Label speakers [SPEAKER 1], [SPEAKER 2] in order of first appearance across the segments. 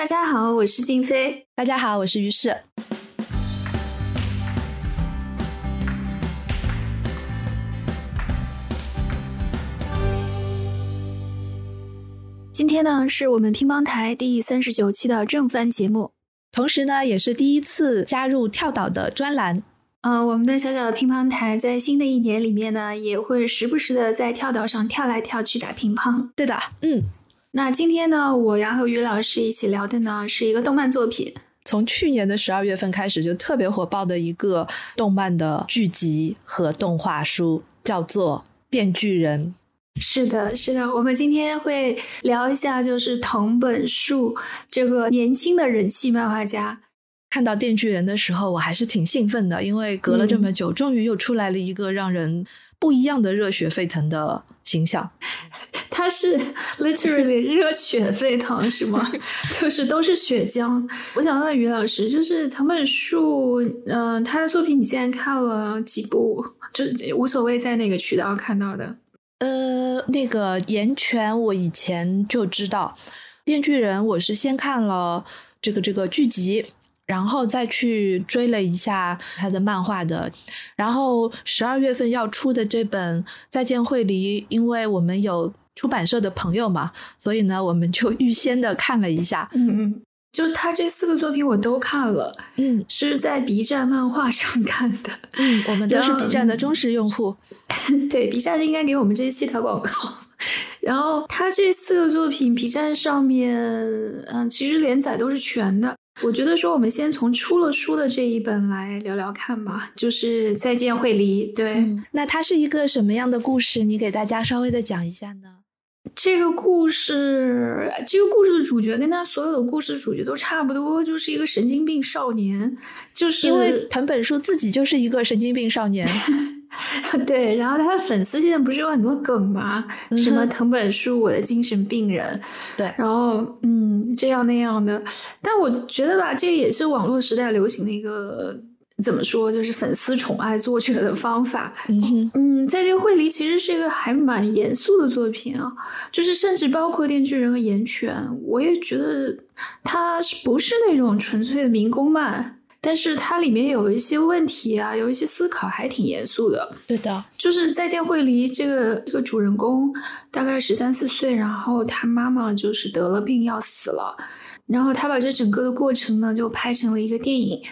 [SPEAKER 1] 大家好，我是静飞。
[SPEAKER 2] 大家好，我是于适。
[SPEAKER 1] 今天呢，是我们乒乓台第三十九期的正番节目，
[SPEAKER 2] 同时呢，也是第一次加入跳岛的专栏。
[SPEAKER 1] 嗯，我们的小小的乒乓台在新的一年里面呢，也会时不时的在跳岛上跳来跳去打乒乓。
[SPEAKER 2] 对的，嗯。
[SPEAKER 1] 那今天呢，我要和于老师一起聊的呢，是一个动漫作品。
[SPEAKER 2] 从去年的十二月份开始就特别火爆的一个动漫的剧集和动画书，叫做《电锯人》。
[SPEAKER 1] 是的，是的，我们今天会聊一下，就是藤本树这个年轻的人气漫画家。
[SPEAKER 2] 看到《电锯人》的时候，我还是挺兴奋的，因为隔了这么久，终于又出来了一个让人不一样的热血沸腾的形象。
[SPEAKER 1] 他是 literally 热血沸腾，是吗？就是都是血浆。我想问于老师，就是藤本树，嗯，他的作品你现在看了几部？就无所谓在哪个渠道看到的。
[SPEAKER 2] 呃，那个岩泉，我以前就知道，《电锯人》我是先看了这个这个剧集。然后再去追了一下他的漫画的，然后十二月份要出的这本《再见惠梨》，因为我们有出版社的朋友嘛，所以呢，我们就预先的看了一下。
[SPEAKER 1] 嗯嗯，就他这四个作品我都看了，嗯，是在 B 站漫画上看的。
[SPEAKER 2] 嗯，我们都是 B 站的忠实用户。
[SPEAKER 1] 对，B 站应该给我们这一期打广告。然后他这四个作品 B 站上面，嗯，其实连载都是全的。我觉得说，我们先从出了书的这一本来聊聊看吧，就是《再见惠梨》。对，
[SPEAKER 2] 那它是一个什么样的故事？你给大家稍微的讲一下呢？
[SPEAKER 1] 这个故事，这个故事的主角跟他所有的故事主角都差不多，就是一个神经病少年。就是
[SPEAKER 2] 因为藤本树自己就是一个神经病少年。
[SPEAKER 1] 对，然后他的粉丝现在不是有很多梗吗？什么藤本树，我的精神病人。
[SPEAKER 2] 对，
[SPEAKER 1] 然后嗯，这样那样的。但我觉得吧，这也是网络时代流行的一个怎么说，就是粉丝宠爱作者的方法。
[SPEAKER 2] 嗯
[SPEAKER 1] 嗯，再见惠梨其实是一个还蛮严肃的作品啊，就是甚至包括电锯人和岩泉，我也觉得它是不是那种纯粹的民工漫。但是它里面有一些问题啊，有一些思考还挺严肃的。
[SPEAKER 2] 对的，
[SPEAKER 1] 就是再见惠梨这个这个主人公大概十三四岁，然后他妈妈就是得了病要死了，然后他把这整个的过程呢就拍成了一个电影，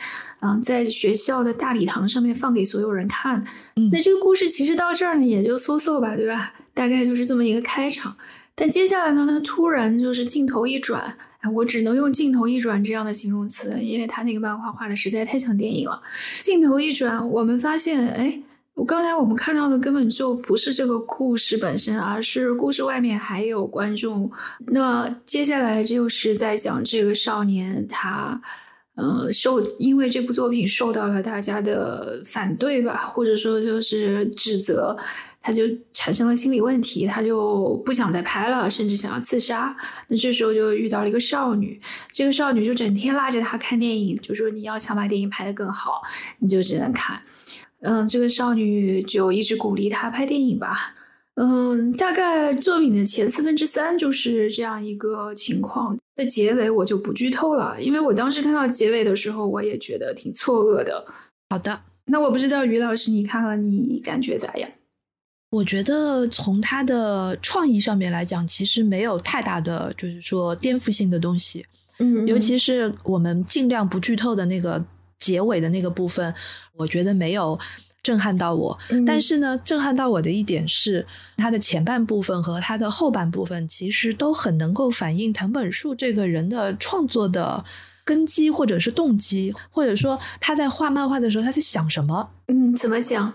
[SPEAKER 1] 啊，在学校的大礼堂上面放给所有人看。
[SPEAKER 2] 嗯，
[SPEAKER 1] 那这个故事其实到这儿呢也就缩缩吧，对吧？大概就是这么一个开场。但接下来呢，他突然就是镜头一转。哎，我只能用镜头一转这样的形容词，因为他那个漫画画的实在太像电影了。镜头一转，我们发现，哎，我刚才我们看到的根本就不是这个故事本身，而是故事外面还有观众。那接下来就是在讲这个少年，他，呃，受因为这部作品受到了大家的反对吧，或者说就是指责。他就产生了心理问题，他就不想再拍了，甚至想要自杀。那这时候就遇到了一个少女，这个少女就整天拉着他看电影，就说你要想把电影拍得更好，你就只能看。嗯，这个少女就一直鼓励他拍电影吧。嗯，大概作品的前四分之三就是这样一个情况。那结尾我就不剧透了，因为我当时看到结尾的时候，我也觉得挺错愕的。
[SPEAKER 2] 好的，
[SPEAKER 1] 那我不知道于老师你看了，你感觉咋样？
[SPEAKER 2] 我觉得从他的创意上面来讲，其实没有太大的，就是说颠覆性的东西。
[SPEAKER 1] 嗯，
[SPEAKER 2] 尤其是我们尽量不剧透的那个结尾的那个部分，我觉得没有震撼到我。但是呢，震撼到我的一点是，他的前半部分和他的后半部分，其实都很能够反映藤本树这个人的创作的根基，或者是动机，或者说他在画漫画的时候他在想什么。
[SPEAKER 1] 嗯，怎么讲？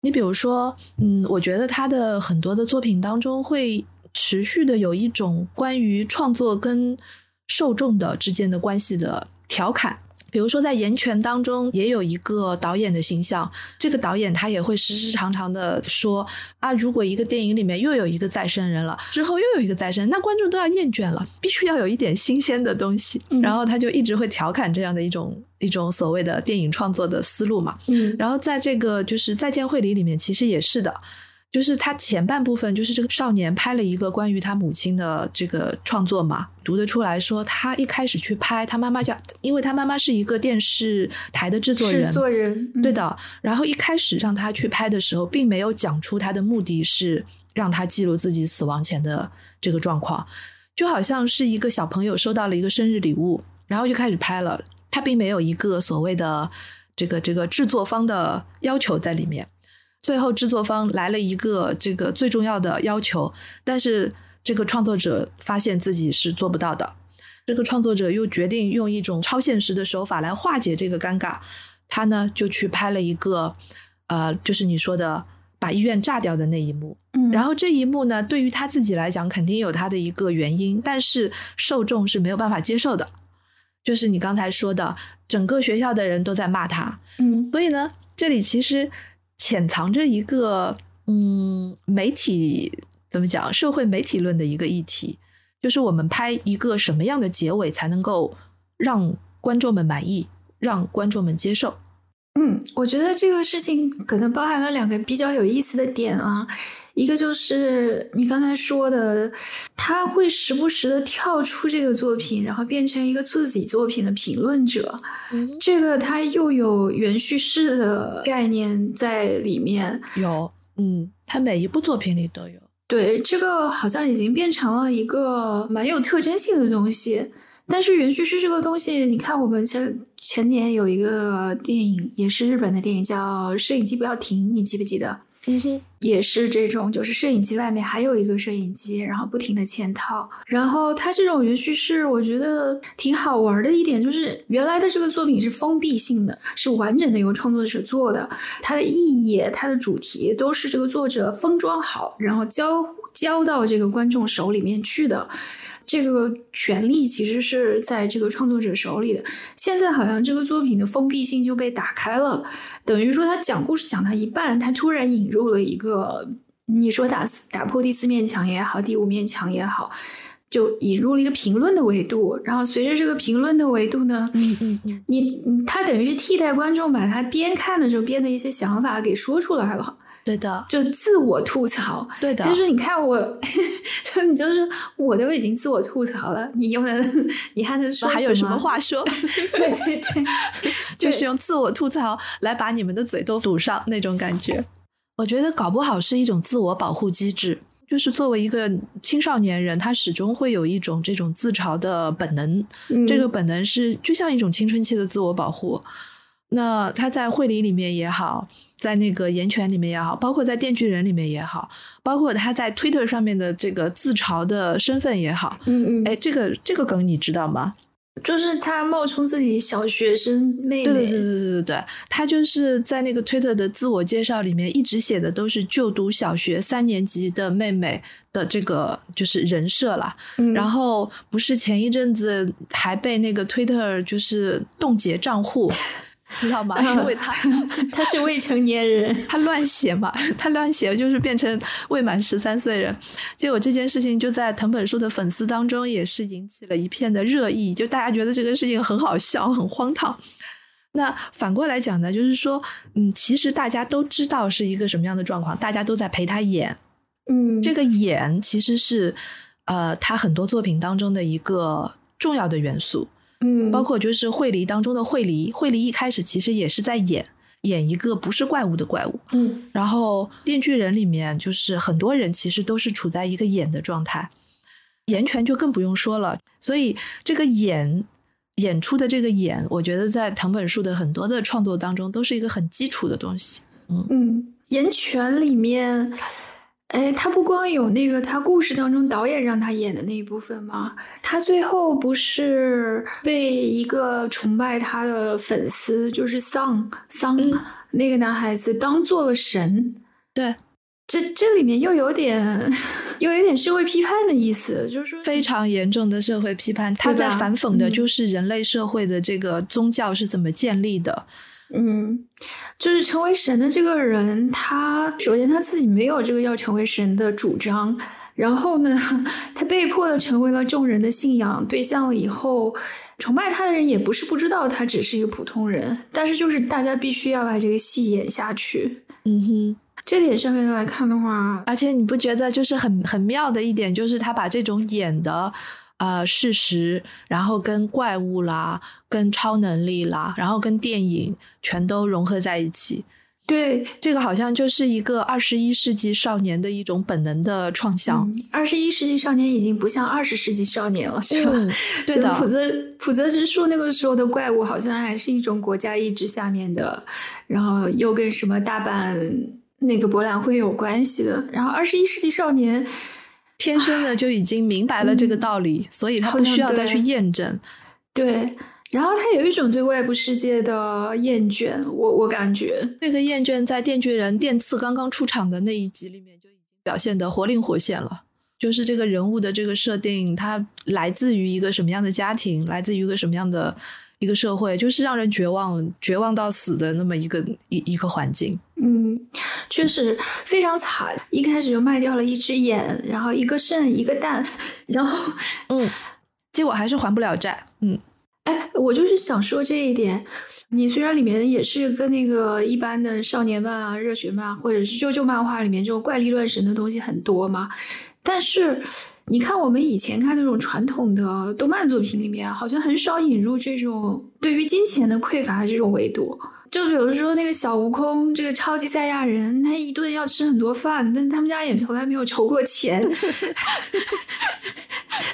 [SPEAKER 2] 你比如说，嗯，我觉得他的很多的作品当中会持续的有一种关于创作跟受众的之间的关系的调侃。比如说，在《岩泉》当中也有一个导演的形象，这个导演他也会时时常常的说啊，如果一个电影里面又有一个再生人了，之后又有一个再生，那观众都要厌倦了，必须要有一点新鲜的东西。然后他就一直会调侃这样的一种一种所谓的电影创作的思路嘛。
[SPEAKER 1] 嗯，
[SPEAKER 2] 然后在这个就是《再见惠梨》里面，其实也是的。就是他前半部分，就是这个少年拍了一个关于他母亲的这个创作嘛，读得出来说，他一开始去拍他妈妈叫，因为他妈妈是一个电视台的制作人，
[SPEAKER 1] 制作人，
[SPEAKER 2] 对的。然后一开始让他去拍的时候，并没有讲出他的目的是让他记录自己死亡前的这个状况，就好像是一个小朋友收到了一个生日礼物，然后就开始拍了，他并没有一个所谓的这个这个制作方的要求在里面。最后，制作方来了一个这个最重要的要求，但是这个创作者发现自己是做不到的。这个创作者又决定用一种超现实的手法来化解这个尴尬。他呢就去拍了一个，呃，就是你说的把医院炸掉的那一幕。
[SPEAKER 1] 嗯，
[SPEAKER 2] 然后这一幕呢，对于他自己来讲，肯定有他的一个原因，但是受众是没有办法接受的。就是你刚才说的，整个学校的人都在骂他。
[SPEAKER 1] 嗯，
[SPEAKER 2] 所以呢，这里其实。潜藏着一个嗯，媒体怎么讲？社会媒体论的一个议题，就是我们拍一个什么样的结尾才能够让观众们满意，让观众们接受？
[SPEAKER 1] 嗯，我觉得这个事情可能包含了两个比较有意思的点啊。一个就是你刚才说的，他会时不时的跳出这个作品，然后变成一个自己作品的评论者。
[SPEAKER 2] 嗯，
[SPEAKER 1] 这个他又有原叙事的概念在里面。
[SPEAKER 2] 有，嗯，他每一部作品里都有。
[SPEAKER 1] 对，这个好像已经变成了一个蛮有特征性的东西。但是原叙事这个东西，你看我们前前年有一个电影，也是日本的电影，叫《摄影机不要停》，你记不记得？也是这种，就是摄影机外面还有一个摄影机，然后不停的嵌套。然后它这种原叙事，我觉得挺好玩的一点就是，原来的这个作品是封闭性的，是完整的由创作者做的，它的意义、它的主题都是这个作者封装好，然后交交到这个观众手里面去的。这个权利其实是在这个创作者手里的。现在好像这个作品的封闭性就被打开了，等于说他讲故事讲到一半，他突然引入了一个，你说打打破第四面墙也好，第五面墙也好，就引入了一个评论的维度。然后随着这个评论的维度呢，
[SPEAKER 2] 嗯嗯嗯，
[SPEAKER 1] 你他等于是替代观众把他边看的时候边的一些想法给说出来了。
[SPEAKER 2] 对的，
[SPEAKER 1] 就自我吐槽。
[SPEAKER 2] 对的，
[SPEAKER 1] 就是你看我，你就是我都已经自我吐槽了，你又能，你还能说
[SPEAKER 2] 还有什么 话说？
[SPEAKER 1] 对对对，
[SPEAKER 2] 就是用自我吐槽来把你们的嘴都堵上那种感觉。我觉得搞不好是一种自我保护机制，就是作为一个青少年人，他始终会有一种这种自嘲的本能。这个本能是就像一种青春期的自我保护。那他在会理里面也好。在那个岩泉里面也好，包括在电锯人里面也好，包括他在 Twitter 上面的这个自嘲的身份也好，
[SPEAKER 1] 嗯嗯，
[SPEAKER 2] 哎，这个这个梗你知道吗？
[SPEAKER 1] 就是他冒充自己小学生妹妹，
[SPEAKER 2] 对对对对对对对，他就是在那个 Twitter 的自我介绍里面一直写的都是就读小学三年级的妹妹的这个就是人设了，然后不是前一阵子还被那个 Twitter 就是冻结账户。知道吗？因为他
[SPEAKER 1] 他是未成年人，
[SPEAKER 2] 他乱写嘛，他乱写就是变成未满十三岁人。结果这件事情就在藤本树的粉丝当中也是引起了一片的热议，就大家觉得这个事情很好笑、很荒唐。那反过来讲呢，就是说，嗯，其实大家都知道是一个什么样的状况，大家都在陪他演。
[SPEAKER 1] 嗯，
[SPEAKER 2] 这个演其实是呃，他很多作品当中的一个重要的元素。
[SPEAKER 1] 嗯，
[SPEAKER 2] 包括就是惠梨当中的惠梨，惠梨一开始其实也是在演演一个不是怪物的怪物。
[SPEAKER 1] 嗯，
[SPEAKER 2] 然后电锯人里面就是很多人其实都是处在一个演的状态，岩泉就更不用说了。所以这个演演出的这个演，我觉得在藤本树的很多的创作当中都是一个很基础的东西。
[SPEAKER 1] 嗯嗯，岩泉里面。哎，他不光有那个他故事当中导演让他演的那一部分吗？他最后不是被一个崇拜他的粉丝，就是桑桑那个男孩子当做了神。
[SPEAKER 2] 对，
[SPEAKER 1] 这这里面又有点又有点社会批判的意思，就是说
[SPEAKER 2] 非常严重的社会批判。他在反讽的就是人类社会的这个宗教是怎么建立的。
[SPEAKER 1] 嗯，就是成为神的这个人，他首先他自己没有这个要成为神的主张，然后呢，他被迫的成为了众人的信仰对象了。以后崇拜他的人也不是不知道他只是一个普通人，但是就是大家必须要把这个戏演下去。
[SPEAKER 2] 嗯哼，
[SPEAKER 1] 这点上面来看的话，
[SPEAKER 2] 而且你不觉得就是很很妙的一点，就是他把这种演的呃事实，然后跟怪物啦、跟超能力啦，然后跟电影全都融合在一起。
[SPEAKER 1] 对，
[SPEAKER 2] 这个好像就是一个二十一世纪少年的一种本能的创想。
[SPEAKER 1] 二十一世纪少年已经不像二十世纪少年了，是吧？
[SPEAKER 2] 对的。
[SPEAKER 1] 普泽普泽之树那个时候的怪物，好像还是一种国家意志下面的，然后又跟什么大阪那个博览会有关系的。然后二十一世纪少年
[SPEAKER 2] 天生的就已经明白了这个道理，所以他不需要再去验证。
[SPEAKER 1] 对。然后他有一种对外部世界的厌倦，我我感觉
[SPEAKER 2] 这个厌倦在电锯人电次刚刚出场的那一集里面就已经表现的活灵活现了。就是这个人物的这个设定，他来自于一个什么样的家庭，来自于一个什么样的一个社会，就是让人绝望、绝望到死的那么一个一一个环境。
[SPEAKER 1] 嗯，确实非常惨，一开始就卖掉了一只眼，然后一个肾，一个蛋，然后
[SPEAKER 2] 嗯，结果还是还不了债。嗯。
[SPEAKER 1] 哎，我就是想说这一点。你虽然里面也是跟那个一般的少年漫啊、热血漫或者是啾啾漫画里面这种怪力乱神的东西很多嘛，但是你看我们以前看那种传统的动漫作品里面，好像很少引入这种对于金钱的匮乏的这种维度。就比如说那个小悟空，这个超级赛亚人，他一顿要吃很多饭，但他们家也从来没有筹过钱。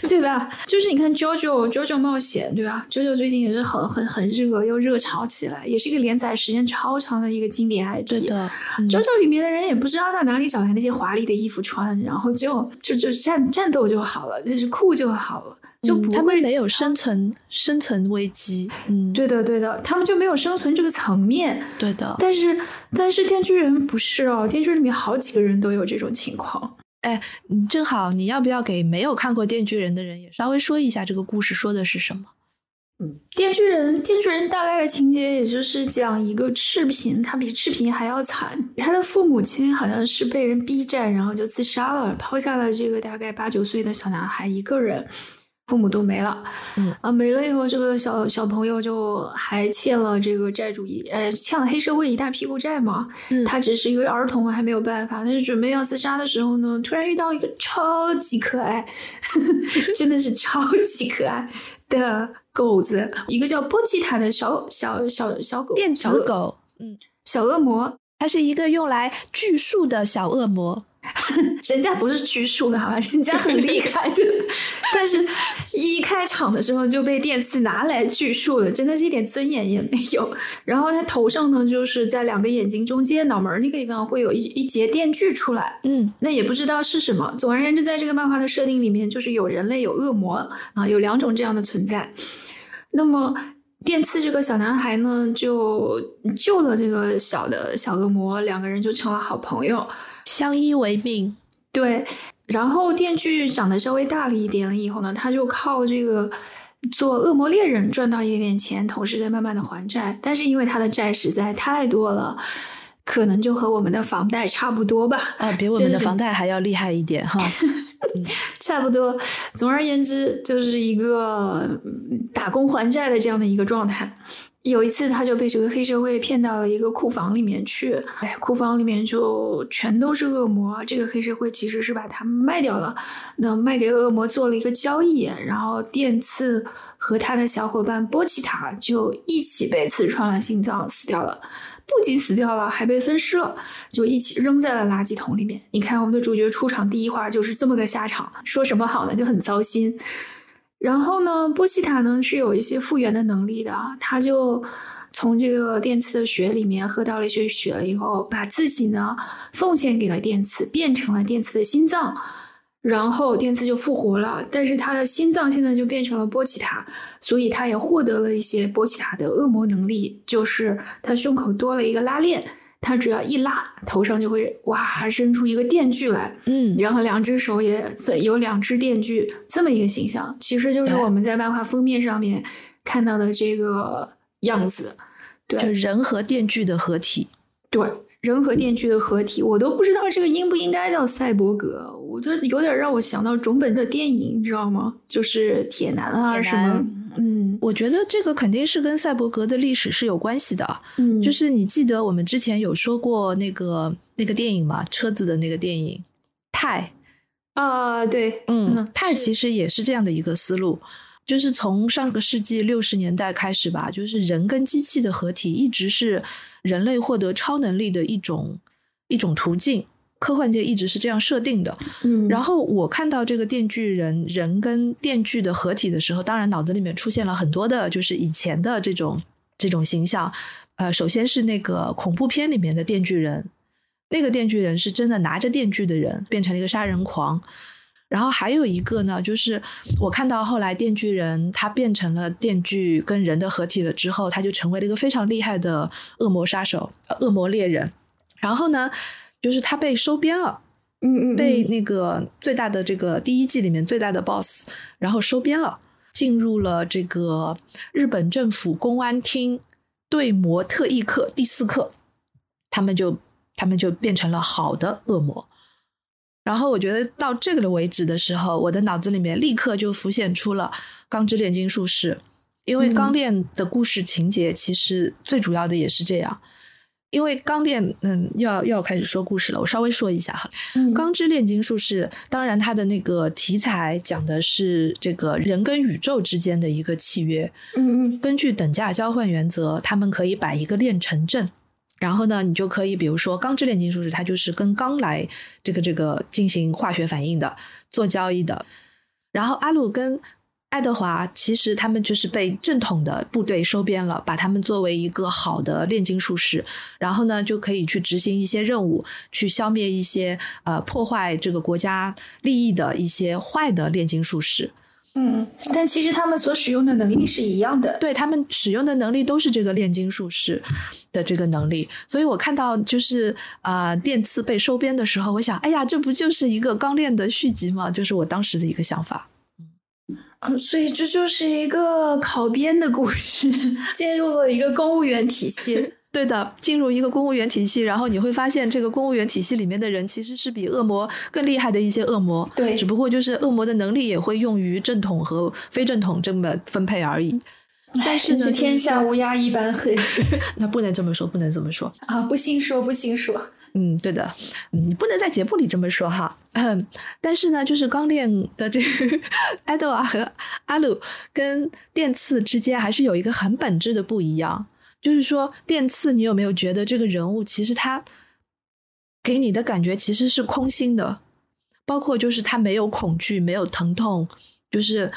[SPEAKER 1] 对吧？就是你看《JoJo JoJo 冒险》，对吧？JoJo 最近也是很很很热，又热潮起来，也是一个连载时间超长的一个经典 IP。
[SPEAKER 2] 对的
[SPEAKER 1] ，JoJo 里面的人也不知道到哪里找来那些华丽的衣服穿，然后就就就战战斗就好了，就是酷就好了，就不
[SPEAKER 2] 会没有生存生存危机。嗯，
[SPEAKER 1] 对的对的，他们就没有生存这个层面。
[SPEAKER 2] 对的，
[SPEAKER 1] 但是但是电锯人不是哦，电锯人里面好几个人都有这种情况。
[SPEAKER 2] 哎，正好，你要不要给没有看过《电锯人》的人也稍微说一下这个故事说的是什么？
[SPEAKER 1] 嗯，《电锯人》《电锯人》大概的情节也就是讲一个赤贫，他比赤贫还要惨，他的父母亲好像是被人逼债，然后就自杀了，抛下了这个大概八九岁的小男孩一个人。父母都没了，
[SPEAKER 2] 嗯
[SPEAKER 1] 啊，没了以后，这个小小朋友就还欠了这个债主一，呃，欠了黑社会一大屁股债嘛。
[SPEAKER 2] 嗯，
[SPEAKER 1] 他只是一个儿童，还没有办法。但是准备要自杀的时候呢，突然遇到一个超级可爱，真的是超级可爱的狗子，一个叫波奇塔的小小小小狗，
[SPEAKER 2] 电子狗，
[SPEAKER 1] 嗯，小恶魔，
[SPEAKER 2] 它是一个用来锯树的小恶魔。
[SPEAKER 1] 人家不是拘束的，好吧？人家很厉 害的，但是一开场的时候就被电刺拿来拘束了，真的是一点尊严也没有。然后他头上呢，就是在两个眼睛中间脑门那个地方会有一一节电锯出来，
[SPEAKER 2] 嗯，
[SPEAKER 1] 那也不知道是什么。总而言之，在这个漫画的设定里面，就是有人类有恶魔啊，有两种这样的存在。那么电刺这个小男孩呢，就救了这个小的小恶魔，两个人就成了好朋友。
[SPEAKER 2] 相依为命，
[SPEAKER 1] 对。然后电锯长得稍微大了一点了以后呢，他就靠这个做恶魔猎人赚到一点点钱，同时在慢慢的还债。但是因为他的债实在太多了，可能就和我们的房贷差不多吧。
[SPEAKER 2] 啊，比我们的房贷还要厉害一点哈。
[SPEAKER 1] 差不多。总而言之，就是一个打工还债的这样的一个状态。有一次，他就被这个黑社会骗到了一个库房里面去。哎，库房里面就全都是恶魔。这个黑社会其实是把他们卖掉了，那卖给恶魔做了一个交易。然后电刺和他的小伙伴波奇塔就一起被刺穿了心脏，死掉了。不仅死掉了，还被分尸了，就一起扔在了垃圾桶里面。你看，我们的主角出场第一话就是这么个下场，说什么好呢？就很糟心。然后呢，波西塔呢是有一些复原的能力的，他就从这个电磁的血里面喝到了一些血了以后，把自己呢奉献给了电刺，变成了电刺的心脏，然后电次就复活了。但是他的心脏现在就变成了波奇塔，所以他也获得了一些波奇塔的恶魔能力，就是他胸口多了一个拉链。他只要一拉，头上就会哇伸出一个电锯来，
[SPEAKER 2] 嗯，
[SPEAKER 1] 然后两只手也有两只电锯，这么一个形象，其实就是我们在漫画封面上面看到的这个样子，对，
[SPEAKER 2] 就人和电锯的合体，
[SPEAKER 1] 对，人和电锯的合体，我都不知道这个应不应该叫赛博格，我觉得有点让我想到种本的电影，你知道吗？就是铁男啊什么，嗯
[SPEAKER 2] 我觉得这个肯定是跟赛博格的历史是有关系的。
[SPEAKER 1] 嗯，
[SPEAKER 2] 就是你记得我们之前有说过那个那个电影吗，车子的那个电影《泰》。
[SPEAKER 1] 啊，对，
[SPEAKER 2] 嗯，
[SPEAKER 1] 泰
[SPEAKER 2] 其实也是这样的一个思路，就是从上个世纪六十年代开始吧，就是人跟机器的合体一直是人类获得超能力的一种一种途径。科幻界一直是这样设定的。
[SPEAKER 1] 嗯，
[SPEAKER 2] 然后我看到这个电锯人人跟电锯的合体的时候，当然脑子里面出现了很多的，就是以前的这种这种形象。呃，首先是那个恐怖片里面的电锯人，那个电锯人是真的拿着电锯的人，变成了一个杀人狂。然后还有一个呢，就是我看到后来电锯人他变成了电锯跟人的合体了之后，他就成为了一个非常厉害的恶魔杀手、呃恶魔猎人。然后呢，就是他被收编了。
[SPEAKER 1] 嗯嗯
[SPEAKER 2] 被那个最大的这个第一季里面最大的 boss，然后收编了，进入了这个日本政府公安厅对魔特异课第四课，他们就他们就变成了好的恶魔。然后我觉得到这个的为止的时候，我的脑子里面立刻就浮现出了《钢之炼金术士》，因为
[SPEAKER 1] 嗯
[SPEAKER 2] 钢炼的故事情节其实最主要的也是这样。因为钢炼，嗯，又要又要开始说故事了，我稍微说一下哈。
[SPEAKER 1] 嗯《
[SPEAKER 2] 钢之炼金术士》当然它的那个题材讲的是这个人跟宇宙之间的一个契约，
[SPEAKER 1] 嗯嗯
[SPEAKER 2] 根据等价交换原则，他们可以把一个炼成阵，然后呢，你就可以比如说钢制炼金术士，它就是跟钢来这个这个进行化学反应的，做交易的。然后阿鲁跟爱德华其实他们就是被正统的部队收编了，把他们作为一个好的炼金术士，然后呢就可以去执行一些任务，去消灭一些呃破坏这个国家利益的一些坏的炼金术士。
[SPEAKER 1] 嗯，但其实他们所使用的能力是一样的。
[SPEAKER 2] 对他们使用的能力都是这个炼金术士的这个能力，所以我看到就是啊、呃电刺被收编的时候，我想，哎呀，这不就是一个钢炼的续集吗？就是我当时的一个想法。
[SPEAKER 1] 嗯，所以这就是一个考编的故事，进入了一个公务员体系。
[SPEAKER 2] 对的，进入一个公务员体系，然后你会发现，这个公务员体系里面的人其实是比恶魔更厉害的一些恶魔。
[SPEAKER 1] 对
[SPEAKER 2] 只不过就是恶魔的能力也会用于正统和非正统这么分配而已。但是呢，
[SPEAKER 1] 是天下乌鸦一般黑
[SPEAKER 2] 那不能这么说，不能这么说。
[SPEAKER 1] 啊！不兴说，不兴说。
[SPEAKER 2] 嗯，对的，嗯你不能在节目里这么说哈。嗯，但是呢，就是钢炼的这个爱德华和阿鲁跟电刺之间还是有一个很本质的不一样。就是说，电刺，你有没有觉得这个人物其实他给你的感觉其实是空心的，包括就是他没有恐惧，没有疼痛，就是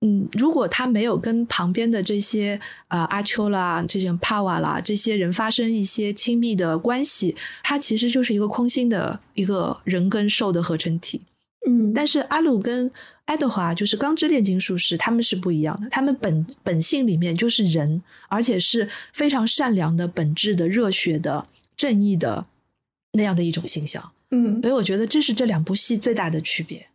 [SPEAKER 2] 嗯，如果他没有跟旁边的这些啊、呃阿秋啦、这种帕瓦啦这些人发生一些亲密的关系，他其实就是一个空心的一个人跟兽的合成体。
[SPEAKER 1] 嗯，
[SPEAKER 2] 但是阿鲁跟爱德华就是钢之炼金术士，他们是不一样的，他们本本性里面就是人，而且是非常善良的、本质的、热血的、正义的那样的一种形象。
[SPEAKER 1] 嗯
[SPEAKER 2] 所以我觉得这是这两部戏最大的区别。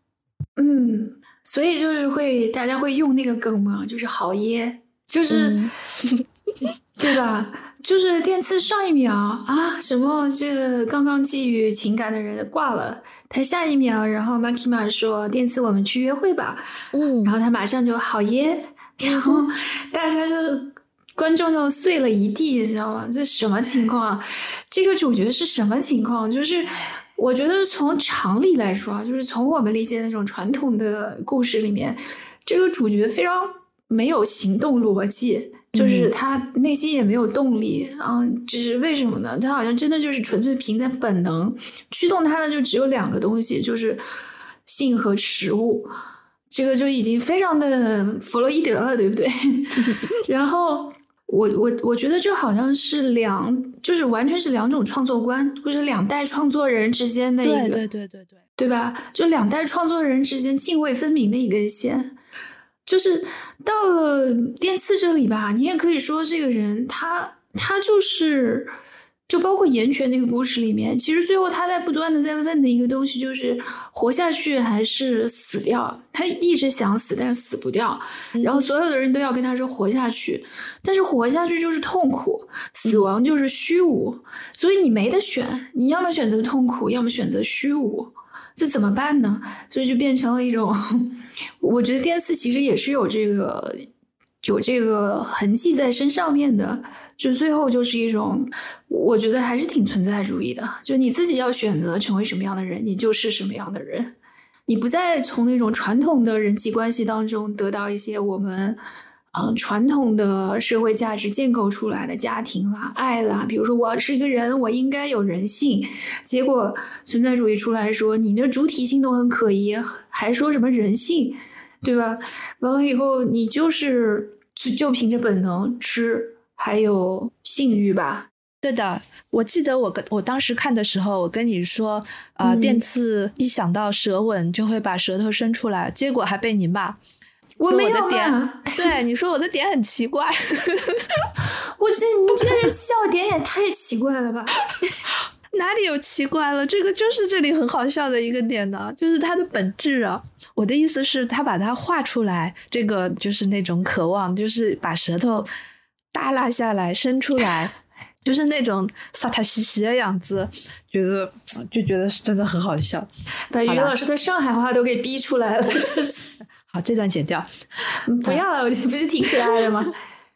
[SPEAKER 1] 嗯，所以就是会大家会用那个梗嘛，就是好耶，就是、
[SPEAKER 2] 嗯
[SPEAKER 1] 对吧？就是电刺上一秒啊，什么这个刚刚寄予情感的人挂了，他下一秒，然后 Makima 说电刺我们去约会吧，
[SPEAKER 2] 嗯
[SPEAKER 1] 然后他马上就好耶，然后大家就观众就碎了一地，你知道吗？这什么情况啊？这个主角是什么情况？就是我觉得从常理来说啊，就是从我们理解那种传统的故事里面，这个主角非常没有行动逻辑。就是他内心也没有动力，嗯，只是为什么呢？他好像真的就是纯粹凭在本能驱动他的，就只有两个东西，就是性和食物。这个就已经非常的弗洛伊德了，对不对？然后我我我觉得这好像是两，就是完全是两种创作观，就是两代创作人之间的一个，
[SPEAKER 2] 对对对对对，
[SPEAKER 1] 对吧？就两代创作人之间泾渭分明的一根线。就是到了电刺这里吧，你也可以说这个人他他就是，就包括岩泉那个故事里面，其实最后他在不断的在问的一个东西就是活下去还是死掉。他一直想死，但是死不掉。然后所有的人都要跟他说活下去，但是活下去就是痛苦，死亡就是虚无，所以你没得选，你要么选择痛苦，要么选择虚无。这怎么办呢？所以就变成了一种，我觉得电刺其实也是有这个有这个痕迹在身上面的，就最后就是一种，我觉得还是挺存在主义的。就你自己要选择成为什么样的人，你就是什么样的人，你不再从那种传统的人际关系当中得到一些我们。嗯，传统的社会价值建构出来的家庭啦、爱啦，比如说我是一个人，我应该有人性。结果存在主义出来说，你的主体性都很可疑，还说什么人性，对吧？完了以后，你就是就就凭着本能吃，还有性欲吧？
[SPEAKER 2] 对的，我记得我跟我当时看的时候，我跟你说，呃，电刺一想到舌吻就会把舌头伸出来，结果还被你骂。
[SPEAKER 1] 我没有
[SPEAKER 2] 点，对你说我的点很奇怪，
[SPEAKER 1] 我这你这个人 笑点也太奇怪了吧？
[SPEAKER 2] 哪里有奇怪了？这个就是这里很好笑的一个点呢，就是它的本质啊。我的意思是，他把它画出来，这个就是那种渴望，就是把舌头耷拉下来伸出来，就是那种撒塔兮兮的样子，觉得就觉得是真的很好笑，
[SPEAKER 1] 把于老师的上海话都给逼出来了，就是。
[SPEAKER 2] 好，这段剪掉，
[SPEAKER 1] 不要了，我觉得不是挺可爱的吗？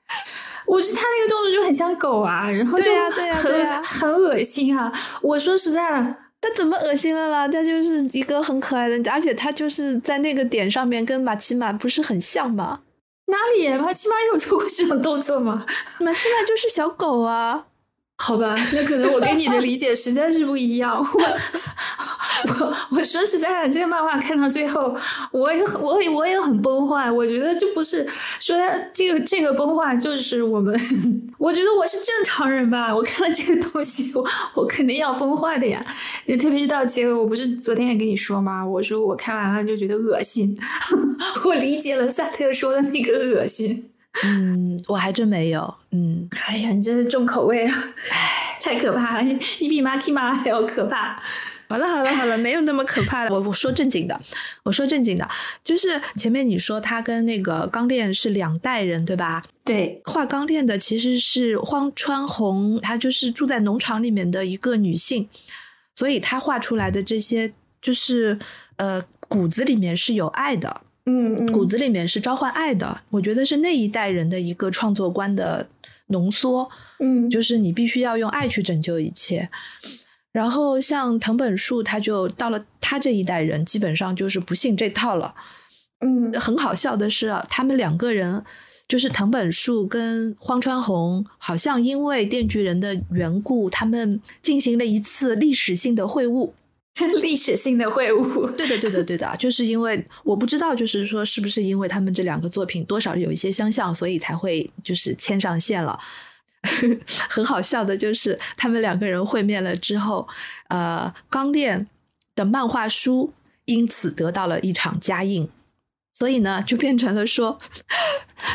[SPEAKER 1] 我觉得他那个动作就很像狗啊，然后就很很恶心啊！我说实在的，
[SPEAKER 2] 他怎么恶心了啦？他就是一个很可爱的，而且他就是在那个点上面跟马奇马不是很像吗？
[SPEAKER 1] 哪里？马奇马有做过这种动作吗？
[SPEAKER 2] 马奇马就是小狗啊。
[SPEAKER 1] 好吧，那可能我跟你的理解实在是不一样。我我 我说实在的，这个漫画看到最后，我也很我也我也很崩坏。我觉得就不是说这个这个崩坏，就是我们。我觉得我是正常人吧。我看了这个东西，我我肯定要崩坏的呀。特别是到结尾，我不是昨天也跟你说吗？我说我看完了就觉得恶心。我理解了萨特说的那个恶心。
[SPEAKER 2] 嗯，我还真没有。嗯，
[SPEAKER 1] 哎呀，你真是重口味啊！哎，太可怕了，你你比马 k 马还要可怕。
[SPEAKER 2] 好了好了好了，没有那么可怕了。我我说正经的，我说正经的，就是前面你说他跟那个钢炼是两代人，对吧？
[SPEAKER 1] 对，
[SPEAKER 2] 画钢炼的其实是荒川红，她就是住在农场里面的一个女性，所以她画出来的这些就是呃骨子里面是有爱的。
[SPEAKER 1] 嗯，
[SPEAKER 2] 骨子里面是召唤爱的，我觉得是那一代人的一个创作观的浓缩。
[SPEAKER 1] 嗯，
[SPEAKER 2] 就是你必须要用爱去拯救一切。然后像藤本树，他就到了他这一代人，基本上就是不信这套了。
[SPEAKER 1] 嗯，
[SPEAKER 2] 很好笑的是，他们两个人就是藤本树跟荒川弘，好像因为电锯人的缘故，他们进行了一次历史性的会晤。
[SPEAKER 1] 历史性的会晤，
[SPEAKER 2] 对的，对的，对的，就是因为我不知道，就是说是不是因为他们这两个作品多少有一些相像，所以才会就是牵上线了。很好笑的就是他们两个人会面了之后，呃，钢炼的漫画书因此得到了一场加印，所以呢，就变成了说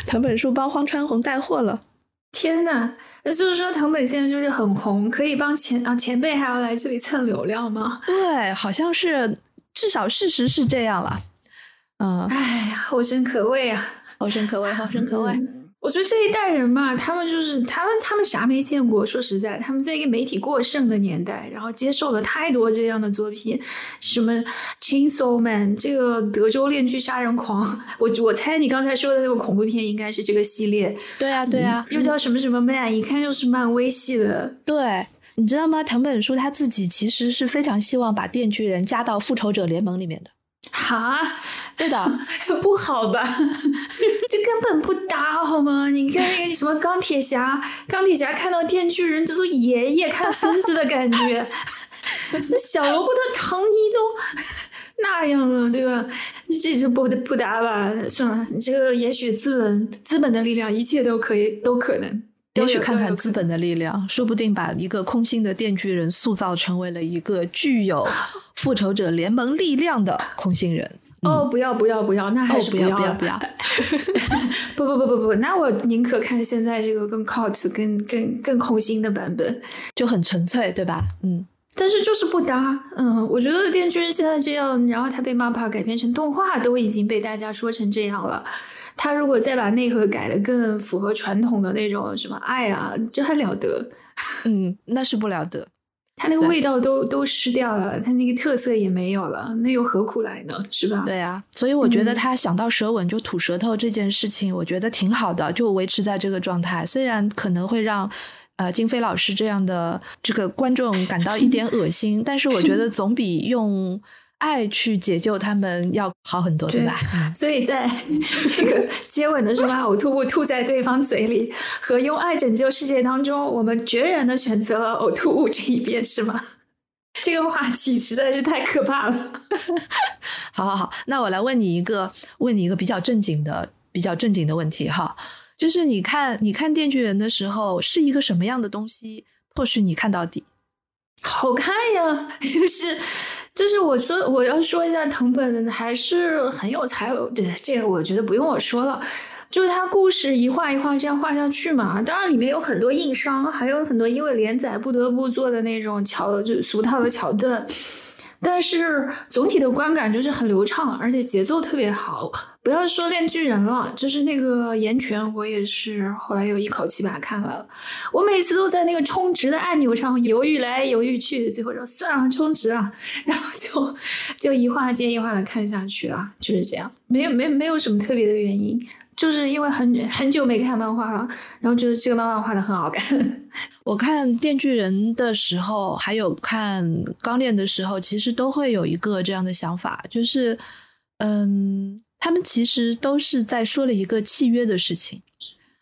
[SPEAKER 2] 藤本树帮荒川弘带货了。
[SPEAKER 1] 天呐！那就是说，藤本现在就是很红，可以帮前啊前辈还要来这里蹭流量吗？
[SPEAKER 2] 对，好像是，至少事实是这样了。嗯，
[SPEAKER 1] 哎呀，后生可畏啊，
[SPEAKER 2] 后生可畏，后生可畏。
[SPEAKER 1] 我觉得这一代人嘛，他们就是他们，他们啥没见过？说实在，他们在一个媒体过剩的年代，然后接受了太多这样的作品，什么《Chainsaw Man》这个德州链锯杀人狂，我我猜你刚才说的那个恐怖片应该是这个系列。
[SPEAKER 2] 对啊，对啊，
[SPEAKER 1] 又叫什么什么 Man，一看就是漫威系的。
[SPEAKER 2] 对，你知道吗？藤本树他自己其实是非常希望把电锯人加到复仇者联盟里面的。
[SPEAKER 1] 哈，
[SPEAKER 2] 对的，
[SPEAKER 1] 不好吧？这根本不搭，好吗？你看那个什么钢铁侠，钢铁侠看到电锯人，这都爷爷看孙子的感觉。那小罗伯特·唐尼都那样了，对吧？这就不不搭吧？算了，你这个也许资本资本的力量，一切都可以，都可能。
[SPEAKER 2] 也许看看资本的力量，说不定把一个空心的电锯人塑造成为了一个具有 复仇者联盟力量的空心人。
[SPEAKER 1] 哦，不要不要不要，那还是
[SPEAKER 2] 不要不要不要。
[SPEAKER 1] 不 不不不不，那我宁可看现在这个更 cult、更更更空心的版本，
[SPEAKER 2] 就很纯粹，对吧？嗯。
[SPEAKER 1] 但是就是不搭。嗯，我觉得电锯人现在这样，然后他被 MAPA 改编成动画，都已经被大家说成这样了。他如果再把内核改的更符合传统的那种什么爱啊，这还了得？
[SPEAKER 2] 嗯，那是不了得。
[SPEAKER 1] 它那个味道都都失掉了，它那个特色也没有了，那又何苦来呢？是吧？
[SPEAKER 2] 对啊，所以我觉得他想到舌吻就吐舌头这件事情，我觉得挺好的，就维持在这个状态。虽然可能会让呃金飞老师这样的这个观众感到一点恶心，但是我觉得总比用。爱去解救他们要好很多，对吧？
[SPEAKER 1] 所以在 这个接吻的时候把呕吐物吐在对方嘴里，和用爱拯救世界当中，我们决然的选择了呕吐物这一边，是吗？这个话题实在是太可怕了。
[SPEAKER 2] 好好好，那我来问你一个，问你一个比较正经的、比较正经的问题哈，就是你看你看《电锯人》的时候，是一个什么样的东西迫使你看到底？
[SPEAKER 1] 好看呀，就是。就是我说我要说一下藤本还是很有才，对这个我觉得不用我说了，就是他故事一画一画这样画下去嘛。当然里面有很多硬伤，还有很多因为连载不得不做的那种桥，就俗套的桥段。但是总体的观感就是很流畅，而且节奏特别好。不要说炼巨人了，就是那个岩泉，我也是后来又一口气把它看完了。我每次都在那个充值的按钮上犹豫来犹豫去，最后说算了，充值啊，然后就就一画接一画的看下去了，就是这样，没有没没有什么特别的原因。就是因为很很久没看漫画了，然后觉得这个漫画画的很好看。
[SPEAKER 2] 我看《电锯人》的时候，还有看《钢炼》的时候，其实都会有一个这样的想法，就是，嗯，他们其实都是在说了一个契约的事情。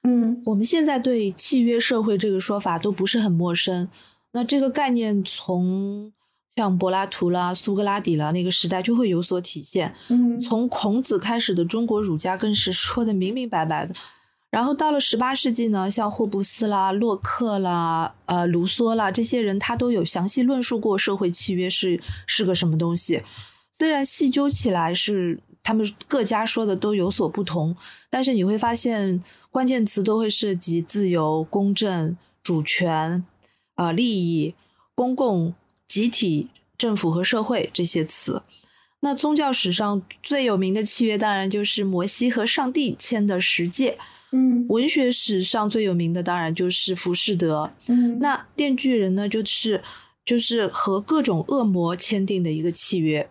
[SPEAKER 1] 嗯，
[SPEAKER 2] 我们现在对契约社会这个说法都不是很陌生。那这个概念从像柏拉图啦、苏格拉底啦那个时代就会有所体现。
[SPEAKER 1] 嗯，
[SPEAKER 2] 从孔子开始的中国儒家更是说的明明白白的。然后到了十八世纪呢，像霍布斯啦、洛克啦、呃卢梭啦这些人，他都有详细论述过社会契约是是个什么东西。虽然细究起来是他们各家说的都有所不同，但是你会发现关键词都会涉及自由、公正、主权、啊利益、公共。集体、政府和社会这些词，那宗教史上最有名的契约当然就是摩西和上帝签的十诫。
[SPEAKER 1] 嗯，
[SPEAKER 2] 文学史上最有名的当然就是《浮士德》。
[SPEAKER 1] 嗯，
[SPEAKER 2] 那电锯人呢，就是就是和各种恶魔签订的一个契约。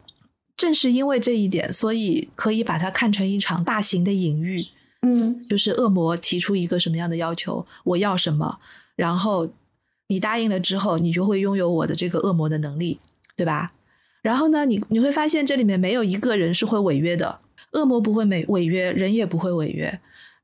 [SPEAKER 2] 正是因为这一点，所以可以把它看成一场大型的隐喻。
[SPEAKER 1] 嗯，
[SPEAKER 2] 就是恶魔提出一个什么样的要求，我要什么，然后。你答应了之后，你就会拥有我的这个恶魔的能力，对吧？然后呢，你你会发现这里面没有一个人是会违约的，恶魔不会违违约，人也不会违约。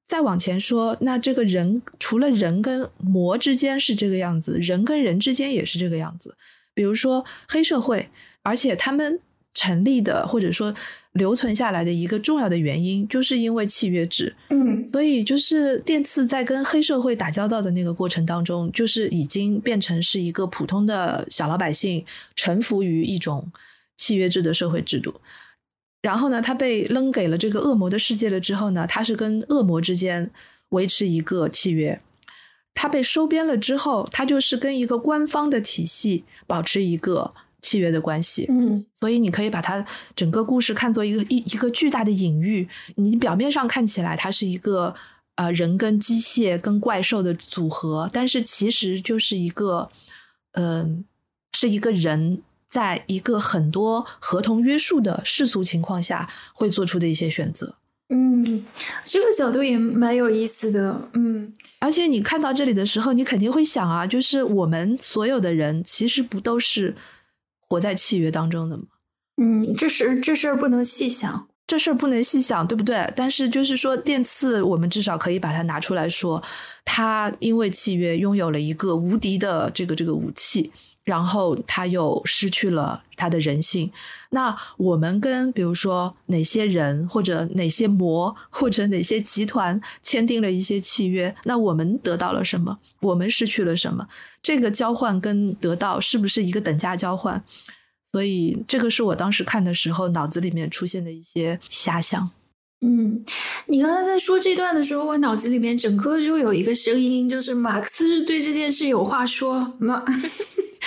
[SPEAKER 2] 再往前说，那这个人除了人跟魔之间是这个样子，人跟人之间也是这个样子。比如说黑社会，而且他们。成立的或者说留存下来的一个重要的原因，就是因为契约制。
[SPEAKER 1] 嗯，
[SPEAKER 2] 所以就是电次在跟黑社会打交道的那个过程当中，就是已经变成是一个普通的小老百姓臣服于一种契约制的社会制度。然后呢，他被扔给了这个恶魔的世界了之后呢，他是跟恶魔之间维持一个契约。他被收编了之后，他就是跟一个官方的体系保持一个。契约的关系，
[SPEAKER 1] 嗯，
[SPEAKER 2] 所以你可以把它整个故事看作一个一一个巨大的隐喻。你表面上看起来它是一个呃人跟机械跟怪兽的组合，但是其实就是一个嗯，是一个人在一个很多合同约束的世俗情况下会做出的一些选择。
[SPEAKER 1] 嗯，这个角度也蛮有意思的。嗯，
[SPEAKER 2] 而且你看到这里的时候，你肯定会想啊，就是我们所有的人其实不都是。活在契约当中的吗？
[SPEAKER 1] 嗯，这事这事儿不能细想，
[SPEAKER 2] 这事儿不能细想，对不对？但是就是说，电次我们至少可以把它拿出来说，他因为契约拥有了一个无敌的这个这个武器。然后他又失去了他的人性。那我们跟比如说哪些人或者哪些魔或者哪些集团签订了一些契约，那我们得到了什么？我们失去了什么？这个交换跟得到是不是一个等价交换？所以这个是我当时看的时候脑子里面出现的一些遐想。
[SPEAKER 1] 嗯，你刚才在说这段的时候，我脑子里面整个就有一个声音，就是马克思对这件事有话说。马，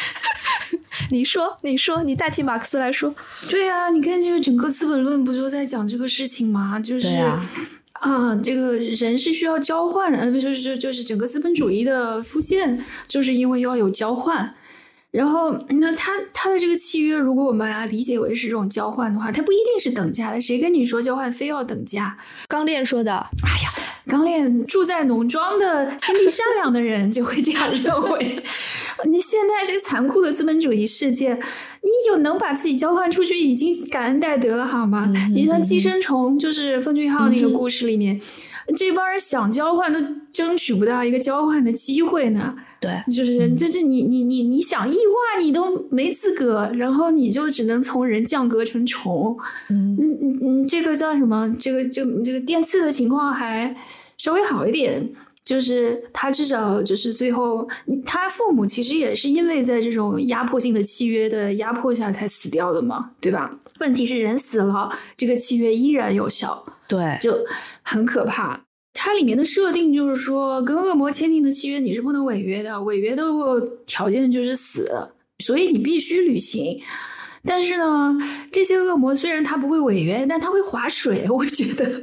[SPEAKER 2] 你说，你说，你代替马克思来说。
[SPEAKER 1] 对啊，你看这个整个《资本论》不就在讲这个事情吗？就是啊，这个人是需要交换，呃，不就是就是整个资本主义的出现，就是因为要有交换。然后，那他他的这个契约，如果我们把它理解为是这种交换的话，它不一定是等价的。谁跟你说交换非要等价？
[SPEAKER 2] 刚练说的。
[SPEAKER 1] 哎呀，刚练住在农庄的心地善良的人就会这样认为。你现在这个残酷的资本主义世界，你有能把自己交换出去，已经感恩戴德了，好吗？你像寄生虫，就是《奉俊昊》那个故事里面，这帮人想交换都争取不到一个交换的机会呢。
[SPEAKER 2] 对，
[SPEAKER 1] 就是这这你你你你想异化你都没资格，然后你就只能从人降格成虫。
[SPEAKER 2] 嗯
[SPEAKER 1] 你你，这个叫什么？这个就这个电刺的情况还稍微好一点，就是他至少就是最后，他父母其实也是因为在这种压迫性的契约的压迫下才死掉的嘛，对吧？问题是人死了，这个契约依然有效，
[SPEAKER 2] 对，
[SPEAKER 1] 就很可怕。它里面的设定就是说，跟恶魔签订的契约你是不能违约的，违约的条件就是死，所以你必须履行。但是呢，这些恶魔虽然他不会违约，但他会划水。我觉得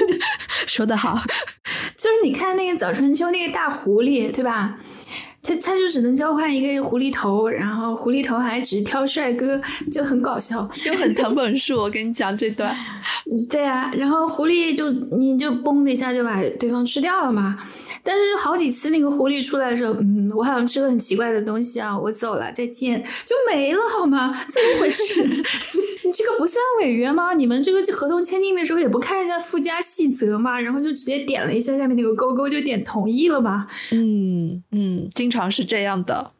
[SPEAKER 2] 说得好，
[SPEAKER 1] 就是你看那个早春秋那个大狐狸，对吧？他他就只能交换一个狐狸头，然后狐狸头还只挑帅哥，就很搞笑，
[SPEAKER 2] 就很藤本树。我跟你讲这段，
[SPEAKER 1] 对啊，然后狐狸就你就嘣的一下就把对方吃掉了嘛。但是好几次那个狐狸出来的时候，嗯，我好像吃了很奇怪的东西啊，我走了，再见，就没了好吗？怎么回事？你这个不算违约吗？你们这个合同签订的时候也不看一下附加细则吗？然后就直接点了一下下面那个勾勾，就点同意了吗？
[SPEAKER 2] 嗯嗯，经常是这样的。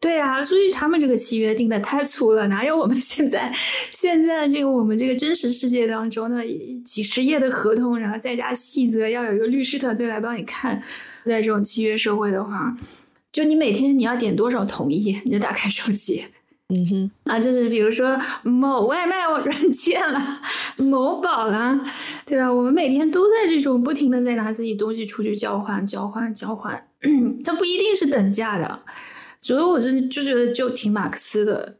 [SPEAKER 1] 对啊，所以他们这个契约定的太粗了，哪有我们现在现在这个我们这个真实世界当中的几十页的合同，然后再加细则，要有一个律师团队来帮你看。在这种契约社会的话，就你每天你要点多少同意，你就打开手机，
[SPEAKER 2] 嗯哼
[SPEAKER 1] 啊，就是比如说某外卖软件啦，某宝啦，对吧？我们每天都在这种不停的在拿自己东西出去交换、交换、交换，它不一定是等价的。所以我就就觉得就挺马克思的。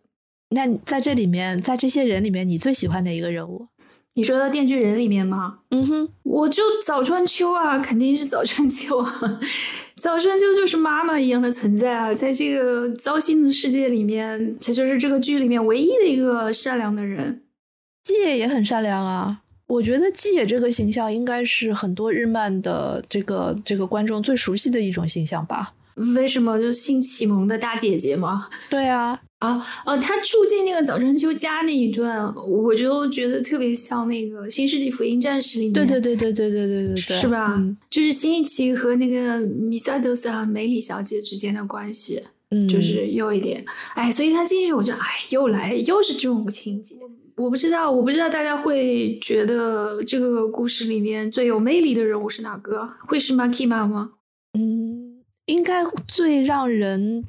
[SPEAKER 2] 那在这里面，在这些人里面，你最喜欢哪一个人物？
[SPEAKER 1] 你说到《电锯人》里面吗？
[SPEAKER 2] 嗯哼，
[SPEAKER 1] 我就早川秋啊，肯定是早川秋啊。早川秋就是妈妈一样的存在啊，在这个糟心的世界里面，这就是这个剧里面唯一的一个善良的人。
[SPEAKER 2] 季野也很善良啊，我觉得季野这个形象应该是很多日漫的这个这个观众最熟悉的一种形象吧。
[SPEAKER 1] 为什么就性启蒙的大姐姐吗？
[SPEAKER 2] 对啊，
[SPEAKER 1] 啊啊！他住进那个早春秋家那一段，我就觉得特别像那个《新世纪福音战士》里面，
[SPEAKER 2] 对对对对对对对对对，
[SPEAKER 1] 是吧？就是新一期和那个米萨德斯啊梅里小姐之间的关系，
[SPEAKER 2] 嗯，
[SPEAKER 1] 就是有一点，哎，所以他进去，我就哎，又来，又是这种情节。我不知道，我不知道大家会觉得这个故事里面最有魅力的人物是哪个？会是 Makima 吗？
[SPEAKER 2] 嗯。应该最让人嗯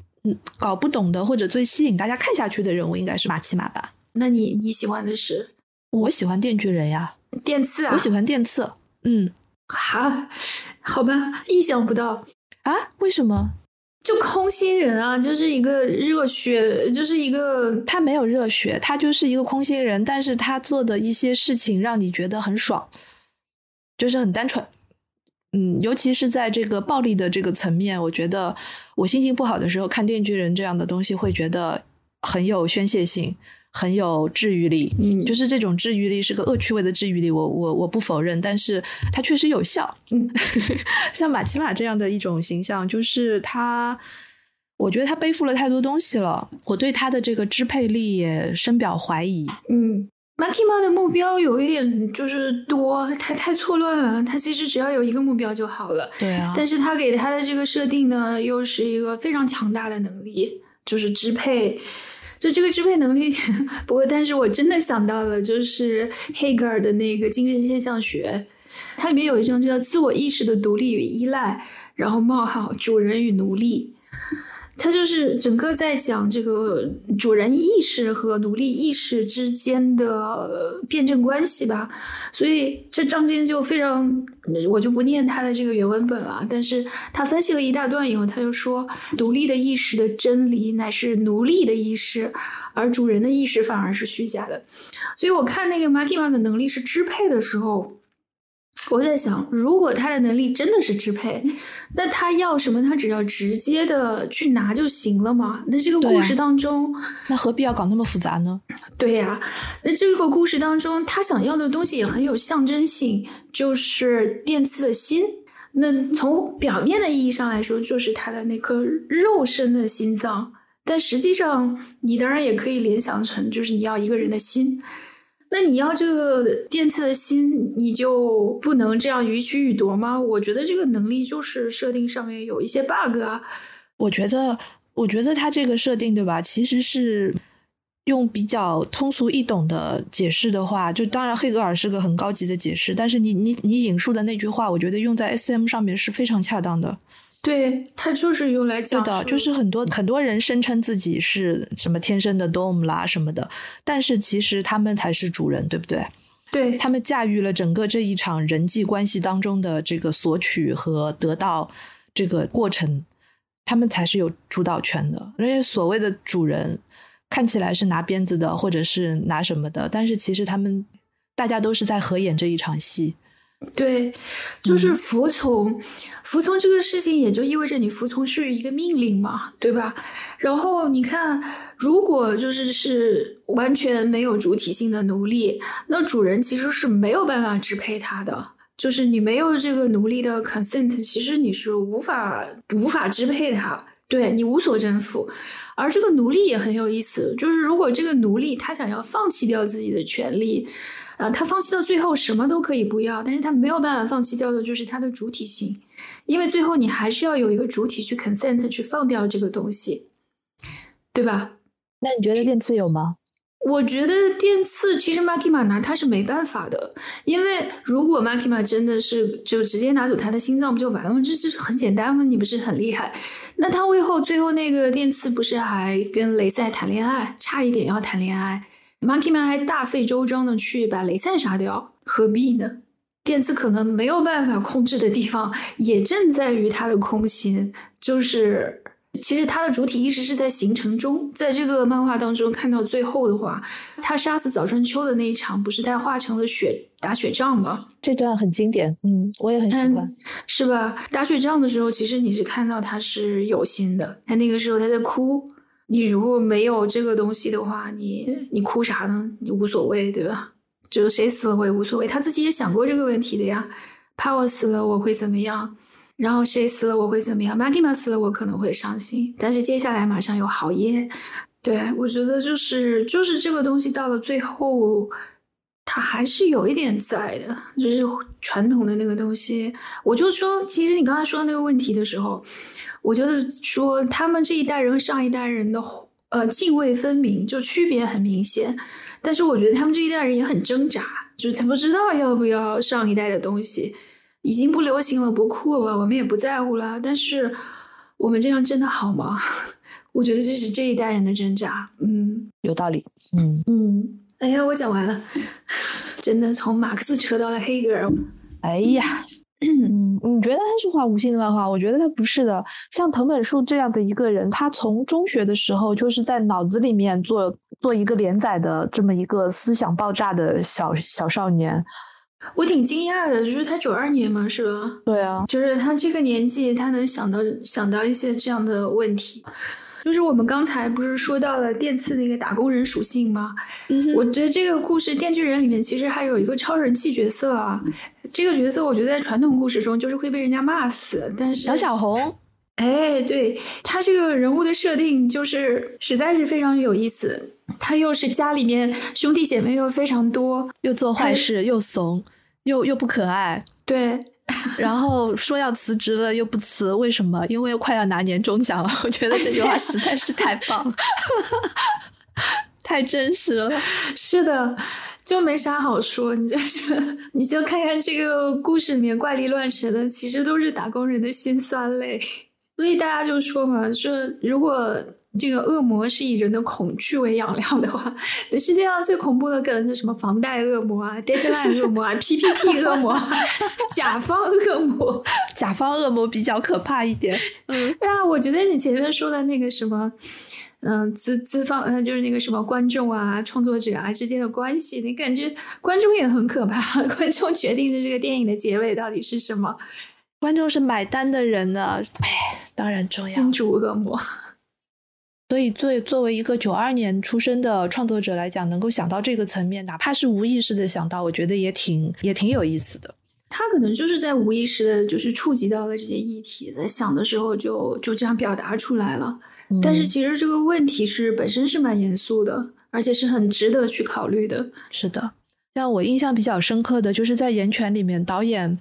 [SPEAKER 2] 搞不懂的，或者最吸引大家看下去的人物，应该是马奇马吧？
[SPEAKER 1] 那你你喜欢的是？
[SPEAKER 2] 我喜欢电锯人呀，
[SPEAKER 1] 电刺啊！
[SPEAKER 2] 我喜欢电刺。嗯，
[SPEAKER 1] 哈，好吧，意想不到
[SPEAKER 2] 啊？为什么？
[SPEAKER 1] 就空心人啊，就是一个热血，就是一个
[SPEAKER 2] 他没有热血，他就是一个空心人，但是他做的一些事情让你觉得很爽，就是很单纯。嗯，尤其是在这个暴力的这个层面，我觉得我心情不好的时候看《电锯人》这样的东西，会觉得很有宣泄性，很有治愈力。
[SPEAKER 1] 嗯，
[SPEAKER 2] 就是这种治愈力是个恶趣味的治愈力，我我我不否认，但是它确实有效。
[SPEAKER 1] 嗯，
[SPEAKER 2] 像马奇马这样的一种形象，就是他，我觉得他背负了太多东西了，我对他的这个支配力也深表怀疑。
[SPEAKER 1] 嗯。Makima 的目标有一点就是多，太太错乱了。他其实只要有一个目标就好了。
[SPEAKER 2] 对啊。
[SPEAKER 1] 但是他给他的这个设定呢，又是一个非常强大的能力，就是支配。就这个支配能力，不过，但是我真的想到了，就是黑格尔的那个精神现象学，它里面有一章就叫“自我意识的独立与依赖”，然后冒号主人与奴隶。他就是整个在讲这个主人意识和奴隶意识之间的辩证关系吧，所以这章节就非常，我就不念他的这个原文本了。但是他分析了一大段以后，他就说，独立的意识的真理乃是奴隶的意识，而主人的意识反而是虚假的。所以我看那个 Makima 的能力是支配的时候。我在想，如果他的能力真的是支配，那他要什么，他只要直接的去拿就行了嘛？那这个故事当中，
[SPEAKER 2] 那何必要搞那么复杂呢？
[SPEAKER 1] 对呀，那这个故事当中，他想要的东西也很有象征性，就是电刺的心。那从表面的意义上来说，就是他的那颗肉身的心脏，但实际上，你当然也可以联想成，就是你要一个人的心。那你要这个电刺的心，你就不能这样予取予夺吗？我觉得这个能力就是设定上面有一些 bug 啊。
[SPEAKER 2] 我觉得，我觉得他这个设定对吧？其实是用比较通俗易懂的解释的话，就当然黑格尔是个很高级的解释，但是你你你引述的那句话，我觉得用在 S M 上面是非常恰当的。
[SPEAKER 1] 对他就是用来讲
[SPEAKER 2] 的，就是很多很多人声称自己是什么天生的 dom 啦什么的，但是其实他们才是主人，对不对？
[SPEAKER 1] 对
[SPEAKER 2] 他们驾驭了整个这一场人际关系当中的这个索取和得到这个过程，他们才是有主导权的。那些所谓的主人看起来是拿鞭子的，或者是拿什么的，但是其实他们大家都是在合演这一场戏。
[SPEAKER 1] 对，就是服从，服从这个事情也就意味着你服从是一个命令嘛，对吧？然后你看，如果就是是完全没有主体性的奴隶，那主人其实是没有办法支配他的，就是你没有这个奴隶的 consent，其实你是无法无法支配他，对你无所征服。而这个奴隶也很有意思，就是如果这个奴隶他想要放弃掉自己的权利。啊，他放弃到最后什么都可以不要，但是他没有办法放弃掉的就是他的主体性，因为最后你还是要有一个主体去 consent 去放掉这个东西，对吧？
[SPEAKER 2] 那你觉得电刺有吗？
[SPEAKER 1] 我觉得电刺其实 Makima 拿他是没办法的，因为如果 Makima 真的是就直接拿走他的心脏不就完了吗？这这是很简单吗？你不是很厉害？那他为后最后那个电刺不是还跟雷赛谈恋爱，差一点要谈恋爱？Monkey Man 还大费周章的去把雷赛杀掉，何必呢？电刺可能没有办法控制的地方，也正在于他的空心。就是其实他的主体意识是在形成中，在这个漫画当中看到最后的话，他杀死早川秋的那一场，不是他化成了雪打雪仗吗？
[SPEAKER 2] 这段很经典，嗯，我也很喜欢，
[SPEAKER 1] 是吧？打雪仗的时候，其实你是看到他是有心的，他那个时候他在哭。你如果没有这个东西的话，你你哭啥呢？你无所谓，对吧？就是谁死了我也无所谓。他自己也想过这个问题的呀。怕我死了我会怎么样？然后谁死了我会怎么样？Magima 死了我可能会伤心，但是接下来马上有好耶。对我觉得就是就是这个东西到了最后，它还是有一点在的，就是传统的那个东西。我就说，其实你刚才说那个问题的时候。我觉得说他们这一代人和上一代人的呃泾渭分明，就区别很明显。但是我觉得他们这一代人也很挣扎，就是他不知道要不要上一代的东西，已经不流行了，不酷了，我们也不在乎了。但是我们这样真的好吗？我觉得这是这一代人的挣扎。嗯，
[SPEAKER 2] 有道理。嗯
[SPEAKER 1] 嗯，哎呀，我讲完了，真的从马克思扯到了黑格尔。
[SPEAKER 2] 哎呀。嗯，你觉得他是画无心的漫画？我觉得他不是的。像藤本树这样的一个人，他从中学的时候就是在脑子里面做做一个连载的这么一个思想爆炸的小小少年，
[SPEAKER 1] 我挺惊讶的。就是他九二年嘛，是吧？
[SPEAKER 2] 对啊，
[SPEAKER 1] 就是他这个年纪，他能想到想到一些这样的问题。就是我们刚才不是说到了电刺那个打工人属性吗？我觉得这个故事《电锯人》里面其实还有一个超人气角色啊。这个角色我觉得在传统故事中就是会被人家骂死，但是
[SPEAKER 2] 小小红，
[SPEAKER 1] 哎，对他这个人物的设定就是实在是非常有意思。他又是家里面兄弟姐妹又非常多，
[SPEAKER 2] 又做坏事，又怂，又又不可爱，
[SPEAKER 1] 对。
[SPEAKER 2] 然后说要辞职了又不辞，为什么？因为快要拿年终奖了。我觉得这句话实在是太棒，太真实了。
[SPEAKER 1] 是的。就没啥好说，你就是 你就看看这个故事里面怪力乱神的，其实都是打工人的心酸泪。所以大家就说嘛，说如果这个恶魔是以人的恐惧为养料的话，那世界上最恐怖的可能是什么房贷恶魔啊、deadline 恶魔啊、PPT 恶魔、甲方恶魔、
[SPEAKER 2] 甲方恶魔比较可怕一点。
[SPEAKER 1] 嗯，对啊，我觉得你前面说的那个什么。嗯，资资方，嗯，就是那个什么观众啊、创作者啊之间的关系，你感觉观众也很可怕，观众决定着这个电影的结尾到底是什么，
[SPEAKER 2] 观众是买单的人呢，哎，当然重要，
[SPEAKER 1] 金主恶魔。
[SPEAKER 2] 所以，作作为一个九二年出生的创作者来讲，能够想到这个层面，哪怕是无意识的想到，我觉得也挺也挺有意思的。
[SPEAKER 1] 他可能就是在无意识的，就是触及到了这些议题，在想的时候就就这样表达出来了。但是，其实这个问题是本身是蛮严肃的，而且是很值得去考虑的。
[SPEAKER 2] 是的，像我印象比较深刻的就是在《岩泉》里面，导演。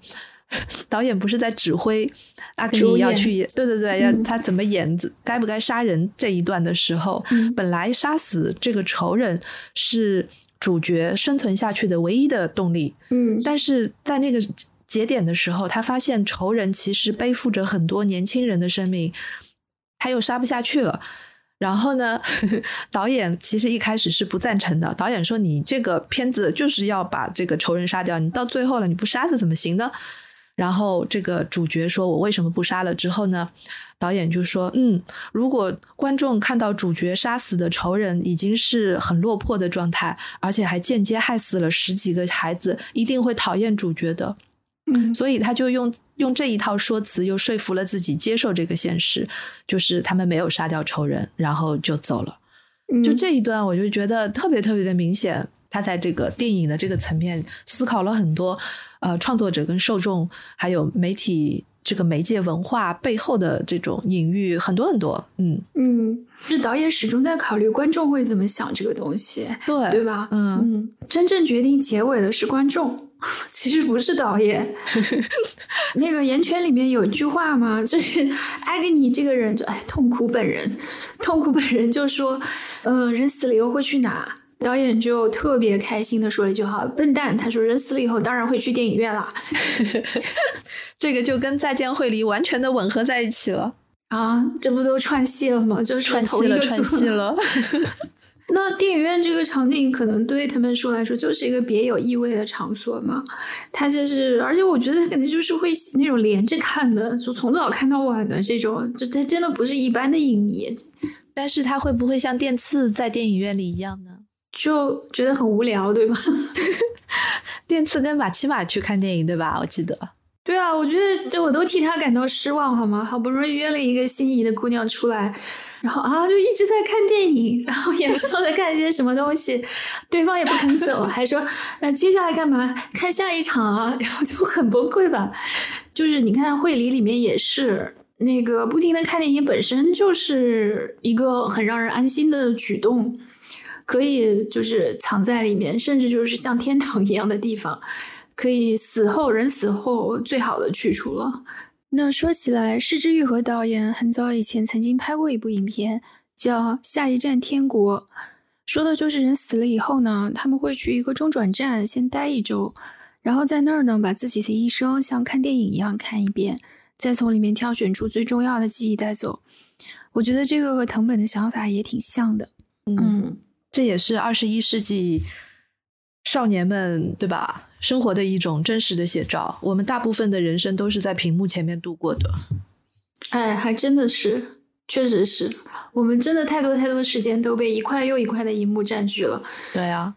[SPEAKER 2] 导演不是在指挥阿克尼要去演，对对对，要他怎么演，该不该杀人这一段的时候，本来杀死这个仇人是主角生存下去的唯一的动力，
[SPEAKER 1] 嗯，
[SPEAKER 2] 但是在那个节点的时候，他发现仇人其实背负着很多年轻人的生命，他又杀不下去了。然后呢，导演其实一开始是不赞成的。导演说：“你这个片子就是要把这个仇人杀掉，你到最后了你不杀他怎么行呢？”然后这个主角说：“我为什么不杀了？”之后呢，导演就说：“嗯，如果观众看到主角杀死的仇人已经是很落魄的状态，而且还间接害死了十几个孩子，一定会讨厌主角的。”
[SPEAKER 1] 嗯，
[SPEAKER 2] 所以他就用用这一套说辞，又说服了自己接受这个现实，就是他们没有杀掉仇人，然后就走了。就这一段，我就觉得特别特别的明显。他在这个电影的这个层面思考了很多，呃，创作者跟受众，还有媒体这个媒介文化背后的这种隐喻很多很多，
[SPEAKER 1] 嗯嗯，是导演始终在考虑观众会怎么想这个东西，
[SPEAKER 2] 对
[SPEAKER 1] 对吧？
[SPEAKER 2] 嗯
[SPEAKER 1] 嗯，真正决定结尾的是观众，其实不是导演。那个《岩泉》里面有一句话嘛，就是艾格尼这个人就哎痛苦本人，痛苦本人就说，嗯，人死了以后会去哪？导演就特别开心的说了一句话：“笨蛋！”他说：“人死了以后，当然会去电影院啦。”
[SPEAKER 2] 这个就跟《再见，惠梨》完全的吻合在一起了
[SPEAKER 1] 啊！这不都串戏了吗？就是
[SPEAKER 2] 串戏了，串戏了。
[SPEAKER 1] 那电影院这个场景，可能对他们说来说，就是一个别有意味的场所嘛。他就是，而且我觉得肯定就是会那种连着看的，就从早看到晚的这种，就他真的不是一般的影迷。
[SPEAKER 2] 但是他会不会像电次在电影院里一样呢？
[SPEAKER 1] 就觉得很无聊，对吧？
[SPEAKER 2] 电次跟马奇马去看电影，对吧？我记得。
[SPEAKER 1] 对啊，我觉得这我都替他感到失望，好吗？好不容易约了一个心仪的姑娘出来，然后啊，就一直在看电影，然后也不知道在看一些什么东西，对方也不肯走，还说那接下来干嘛？看下一场啊，然后就很崩溃吧。就是你看《会理》里面也是那个不停的看电影，本身就是一个很让人安心的举动。可以就是藏在里面，甚至就是像天堂一样的地方，可以死后人死后最好的去处了。那说起来，施之玉和导演很早以前曾经拍过一部影片，叫《下一站天国》，说的就是人死了以后呢，他们会去一个中转站先待一周，然后在那儿呢把自己的一生像看电影一样看一遍，再从里面挑选出最重要的记忆带走。我觉得这个和藤本的想法也挺像的，嗯。
[SPEAKER 2] 这也是二十一世纪少年们对吧？生活的一种真实的写照。我们大部分的人生都是在屏幕前面度过的。
[SPEAKER 1] 哎，还真的是，确实是我们真的太多太多时间都被一块又一块的荧幕占据了。
[SPEAKER 2] 对啊，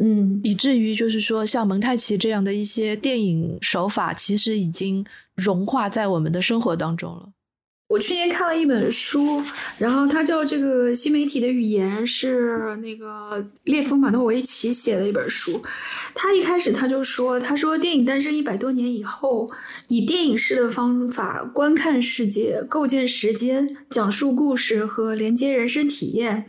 [SPEAKER 1] 嗯，
[SPEAKER 2] 以至于就是说，像蒙太奇这样的一些电影手法，其实已经融化在我们的生活当中了。
[SPEAKER 1] 我去年看了一本书，然后它叫《这个新媒体的语言》，是那个列夫·马诺维奇写的一本书。他一开始他就说：“他说电影诞生一百多年以后，以电影式的方法观看世界、构建时间、讲述故事和连接人生体验，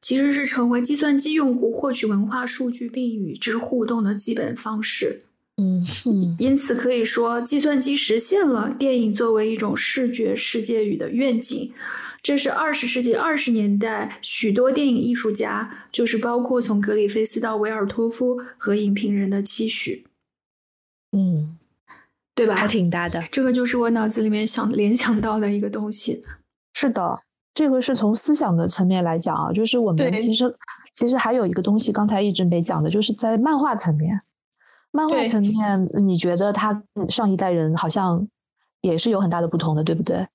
[SPEAKER 1] 其实是成为计算机用户获取文化数据并与之互动的基本方式。”
[SPEAKER 2] 嗯，
[SPEAKER 1] 因此可以说，计算机实现了电影作为一种视觉世界语的愿景。这是二十世纪二十年代许多电影艺术家，就是包括从格里菲斯到维尔托夫和影评人的期许。
[SPEAKER 2] 嗯，
[SPEAKER 1] 对吧？
[SPEAKER 2] 还挺大的。
[SPEAKER 1] 这个就是我脑子里面想联想到的一个东西。
[SPEAKER 2] 是的，这个是从思想的层面来讲啊，就是我们其实其实还有一个东西，刚才一直没讲的，就是在漫画层面。漫画层面，你觉得他上一代人好像也是有很大的不同的，对不对？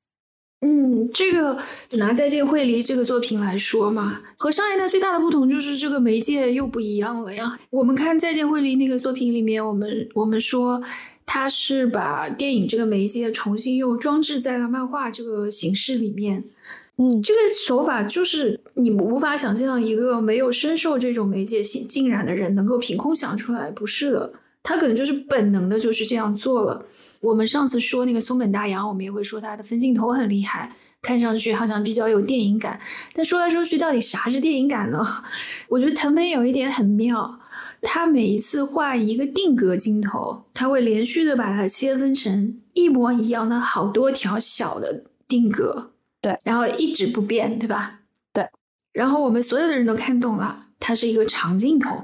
[SPEAKER 1] 嗯，这个拿《再见惠梨》这个作品来说嘛，和上一代最大的不同就是这个媒介又不一样了呀。我们看《再见惠梨》那个作品里面，我们我们说他是把电影这个媒介重新又装置在了漫画这个形式里面。
[SPEAKER 2] 嗯，
[SPEAKER 1] 这个手法就是你无法想象一个没有深受这种媒介浸浸染的人能够凭空想出来，不是的，他可能就是本能的就是这样做了。我们上次说那个松本大洋，我们也会说他的分镜头很厉害，看上去好像比较有电影感。但说来说去，到底啥是电影感呢？我觉得藤本有一点很妙，他每一次画一个定格镜头，他会连续的把它切分成一模一样的好多条小的定格。
[SPEAKER 2] 对，
[SPEAKER 1] 然后一直不变，对吧？
[SPEAKER 2] 对，
[SPEAKER 1] 然后我们所有的人都看懂了，它是一个长镜头。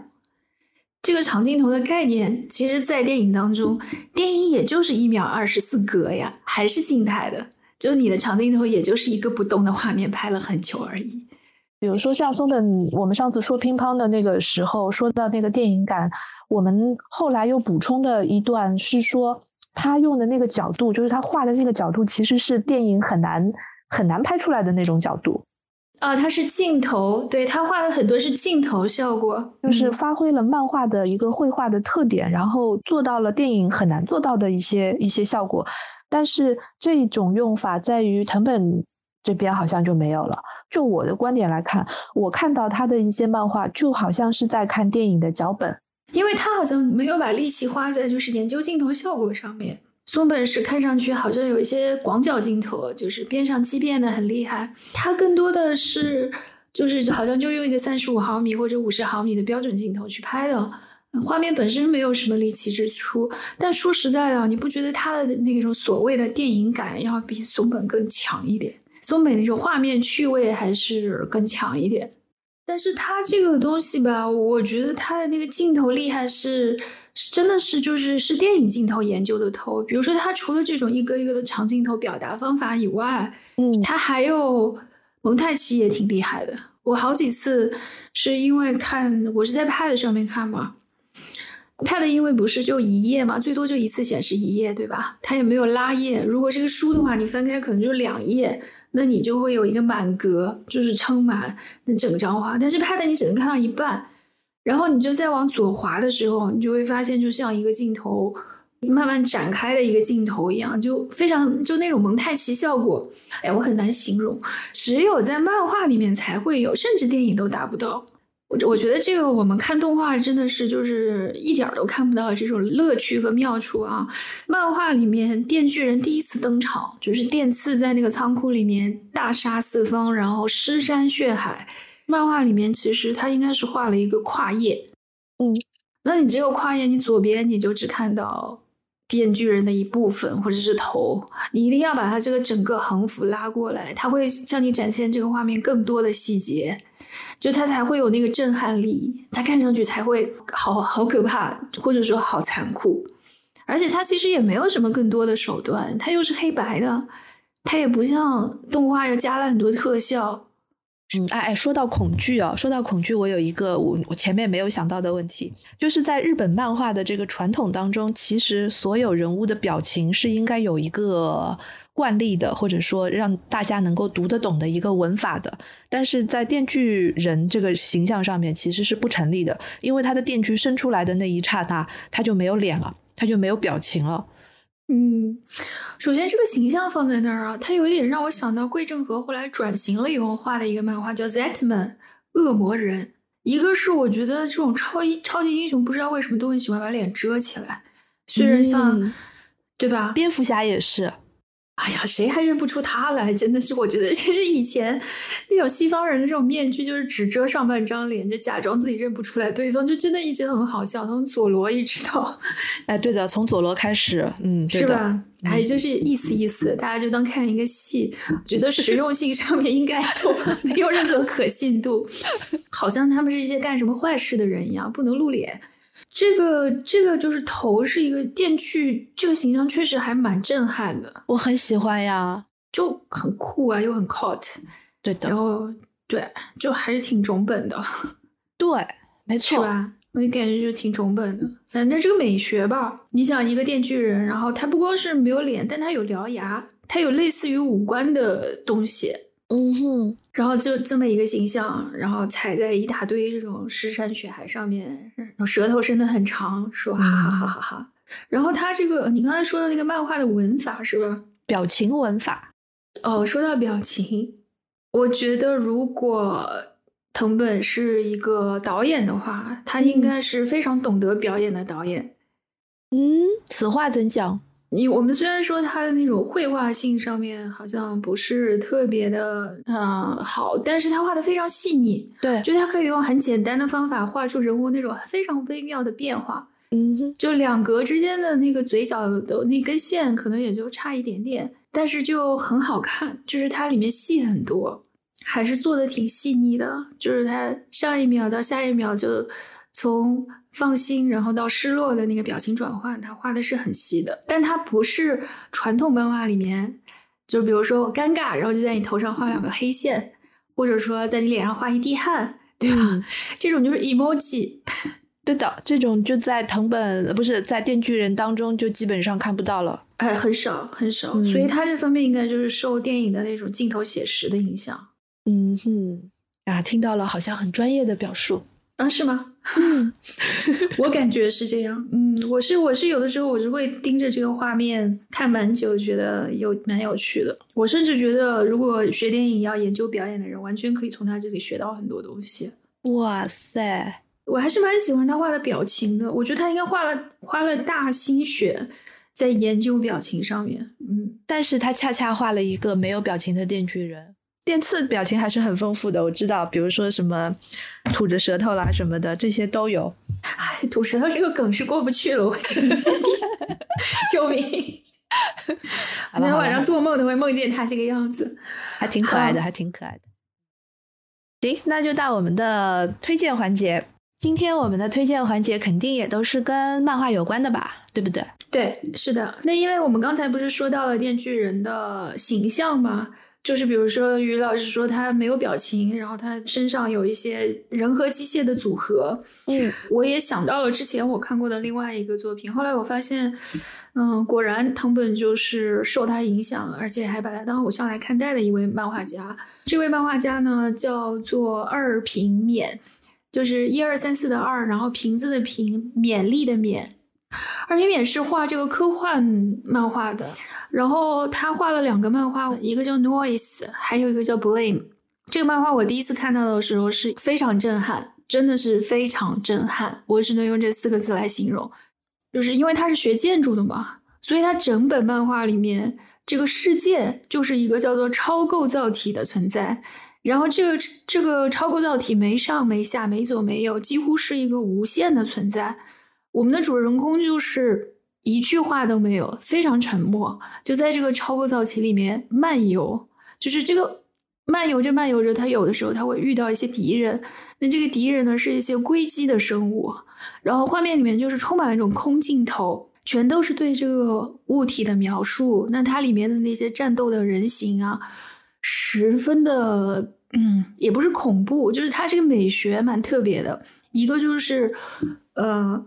[SPEAKER 1] 这个长镜头的概念，其实，在电影当中，电影也就是一秒二十四格呀，还是静态的，就你的长镜头也就是一个不动的画面，拍了很久而已。
[SPEAKER 2] 比如说像松本，我们上次说乒乓的那个时候，说到那个电影感，我们后来又补充的一段是说，他用的那个角度，就是他画的那个角度，其实是电影很难。很难拍出来的那种角度
[SPEAKER 1] 啊，它是镜头，对他画了很多是镜头效果，
[SPEAKER 2] 就是发挥了漫画的一个绘画的特点，然后做到了电影很难做到的一些一些效果。但是这种用法在于藤本这边好像就没有了。就我的观点来看，我看到他的一些漫画就好像是在看电影的脚本，
[SPEAKER 1] 因为他好像没有把力气花在就是研究镜头效果上面。松本是看上去好像有一些广角镜头，就是边上畸变的很厉害。它更多的是就是好像就用一个三十五毫米或者五十毫米的标准镜头去拍的，画面本身没有什么离奇之处。但说实在的，你不觉得它的那种所谓的电影感要比松本更强一点？松本那种画面趣味还是更强一点。但是它这个东西吧，我觉得它的那个镜头厉害是。真的是就是是电影镜头研究的头，比如说他除了这种一个一个的长镜头表达方法以外，
[SPEAKER 2] 嗯，
[SPEAKER 1] 他还有蒙太奇也挺厉害的。我好几次是因为看我是在 Pad 上面看嘛，Pad 因为不是就一页嘛，最多就一次显示一页，对吧？它也没有拉页。如果是个书的话，你翻开可能就两页，那你就会有一个满格，就是撑满那整张画。但是 Pad 你只能看到一半。然后你就再往左滑的时候，你就会发现，就像一个镜头慢慢展开的一个镜头一样，就非常就那种蒙太奇效果。哎，我很难形容，只有在漫画里面才会有，甚至电影都达不到。我我觉得这个我们看动画真的是就是一点都看不到这种乐趣和妙处啊。漫画里面电锯人第一次登场，就是电刺在那个仓库里面大杀四方，然后尸山血海。漫画里面其实他应该是画了一个跨页，
[SPEAKER 2] 嗯，
[SPEAKER 1] 那你只有跨页，你左边你就只看到电锯人的一部分或者是头，你一定要把它这个整个横幅拉过来，它会向你展现这个画面更多的细节，就它才会有那个震撼力，它看上去才会好好可怕，或者说好残酷，而且它其实也没有什么更多的手段，它又是黑白的，它也不像动画又加了很多特效。
[SPEAKER 2] 嗯，哎哎，说到恐惧啊，说到恐惧，我有一个我我前面没有想到的问题，就是在日本漫画的这个传统当中，其实所有人物的表情是应该有一个惯例的，或者说让大家能够读得懂的一个文法的，但是在电锯人这个形象上面其实是不成立的，因为他的电锯伸出来的那一刹那，他就没有脸了，他就没有表情了。
[SPEAKER 1] 嗯，首先这个形象放在那儿啊，它有一点让我想到桂正和后来转型了以后画的一个漫画叫《Zetman 恶魔人》。一个是我觉得这种超英超级英雄不知道为什么都很喜欢把脸遮起来，虽然像对吧？
[SPEAKER 2] 蝙蝠侠也是。
[SPEAKER 1] 哎呀，谁还认不出他来？真的是，我觉得其实以前那种西方人的这种面具，就是只遮上半张脸，就假装自己认不出来对方，就真的一直很好笑。从佐罗一直到，
[SPEAKER 2] 哎，对的，从佐罗开始，嗯，
[SPEAKER 1] 是吧？哎，就是意思意思，大家就当看一个戏。觉得实用性上面应该就没有任何可信度，好像他们是一些干什么坏事的人一样，不能露脸。这个这个就是头是一个电锯，这个形象确实还蛮震撼的，
[SPEAKER 2] 我很喜欢呀，
[SPEAKER 1] 就很酷啊，又很 cot，
[SPEAKER 2] 对的，
[SPEAKER 1] 然后对，就还是挺中本的，
[SPEAKER 2] 对，没错，
[SPEAKER 1] 是吧？我感觉就挺中本的，反正这个美学吧。你想一个电锯人，然后他不光是没有脸，但他有獠牙，他有类似于五官的东西。
[SPEAKER 2] 嗯哼，
[SPEAKER 1] 然后就这么一个形象，然后踩在一大堆这种尸山血海上面，然后舌头伸得很长，说哈哈哈哈哈。然后他这个你刚才说的那个漫画的文法是吧？
[SPEAKER 2] 表情文法。
[SPEAKER 1] 哦，说到表情，我觉得如果藤本是一个导演的话，他应该是非常懂得表演的导演。
[SPEAKER 2] 嗯，此话怎讲？
[SPEAKER 1] 你我们虽然说他的那种绘画性上面好像不是特别的嗯好，但是他画的非常细腻，
[SPEAKER 2] 对，
[SPEAKER 1] 就他可以用很简单的方法画出人物那种非常微妙的变化，
[SPEAKER 2] 嗯，
[SPEAKER 1] 就两格之间的那个嘴角的那根线可能也就差一点点，但是就很好看，就是它里面戏很多，还是做的挺细腻的，就是它上一秒到下一秒就从。放心，然后到失落的那个表情转换，他画的是很细的，但他不是传统漫画里面，就比如说我尴尬，然后就在你头上画两个黑线，或者说在你脸上画一滴汗，对吧？这种就是 emoji，
[SPEAKER 2] 对的，这种就在藤本不是在电锯人当中就基本上看不到了，
[SPEAKER 1] 哎，很少很少，所以他这方面应该就是受电影的那种镜头写实的影响。
[SPEAKER 2] 嗯哼，啊，听到了，好像很专业的表述。
[SPEAKER 1] 啊，是吗？我感觉是这样。嗯，我是我是有的时候我是会盯着这个画面看蛮久，觉得有蛮有趣的。我甚至觉得，如果学电影要研究表演的人，完全可以从他这里学到很多东西。
[SPEAKER 2] 哇塞，
[SPEAKER 1] 我还是蛮喜欢他画的表情的。我觉得他应该画了花了大心血在研究表情上面。嗯，
[SPEAKER 2] 但是他恰恰画了一个没有表情的电锯人。电刺表情还是很丰富的，我知道，比如说什么吐着舌头啦什么的，这些都有。
[SPEAKER 1] 哎，吐舌头这个梗是过不去了，我觉得今天，救命！今天晚上做梦都会梦见他这个样子，
[SPEAKER 2] 还挺可爱的，还挺可爱的。行，那就到我们的推荐环节。今天我们的推荐环节肯定也都是跟漫画有关的吧，对不对？
[SPEAKER 1] 对，是的。那因为我们刚才不是说到了电锯人的形象吗？就是比如说，于老师说他没有表情，然后他身上有一些人和机械的组合。
[SPEAKER 2] 嗯，
[SPEAKER 1] 我也想到了之前我看过的另外一个作品。后来我发现，嗯，果然藤本就是受他影响，而且还把他当偶像来看待的一位漫画家。这位漫画家呢，叫做二平勉，就是一二三四的二，然后瓶子的瓶，勉励的勉。二平勉是画这个科幻漫画的。然后他画了两个漫画，一个叫 Noise，还有一个叫 Blame。这个漫画我第一次看到的时候是非常震撼，真的是非常震撼。我只能用这四个字来形容，就是因为他是学建筑的嘛，所以他整本漫画里面这个世界就是一个叫做超构造体的存在。然后这个这个超构造体没上没下没左没右，几乎是一个无限的存在。我们的主人公就是。一句话都没有，非常沉默，就在这个超构造体里面漫游。就是这个漫游着漫游着，他有的时候他会遇到一些敌人。那这个敌人呢，是一些硅基的生物。然后画面里面就是充满了那种空镜头，全都是对这个物体的描述。那它里面的那些战斗的人形啊，十分的嗯，也不是恐怖，就是它这个美学蛮特别的。一个就是呃。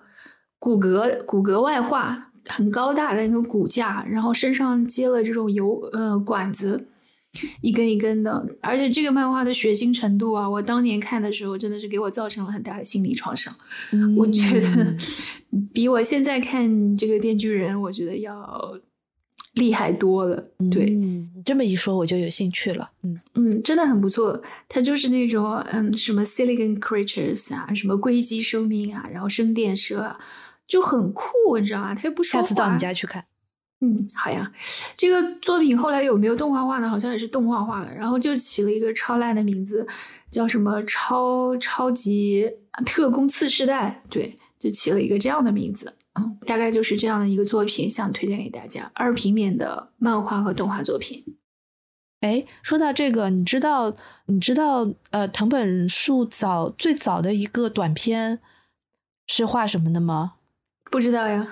[SPEAKER 1] 骨骼骨骼外化很高大的那个骨架，然后身上接了这种油呃管子，一根一根的，而且这个漫画的血腥程度啊，我当年看的时候真的是给我造成了很大的心理创伤。我觉得比我现在看这个电锯人，我觉得要厉害多了。对，
[SPEAKER 2] 这么一说我就有兴趣了。嗯
[SPEAKER 1] 嗯，真的很不错。它就是那种嗯什么 silicon creatures 啊，什么硅基生命啊，然后生电蛇。啊。就很酷，你知道吗？他又不说
[SPEAKER 2] 话。下次到你家去看。
[SPEAKER 1] 嗯，好呀。这个作品后来有没有动画化呢？好像也是动画化了，然后就起了一个超烂的名字，叫什么“超超级特工次世代”。对，就起了一个这样的名字。嗯，大概就是这样的一个作品，想推荐给大家。二平面的漫画和动画作品。
[SPEAKER 2] 哎，说到这个，你知道你知道呃，藤本树早最早的一个短片是画什么的吗？
[SPEAKER 1] 不知道呀，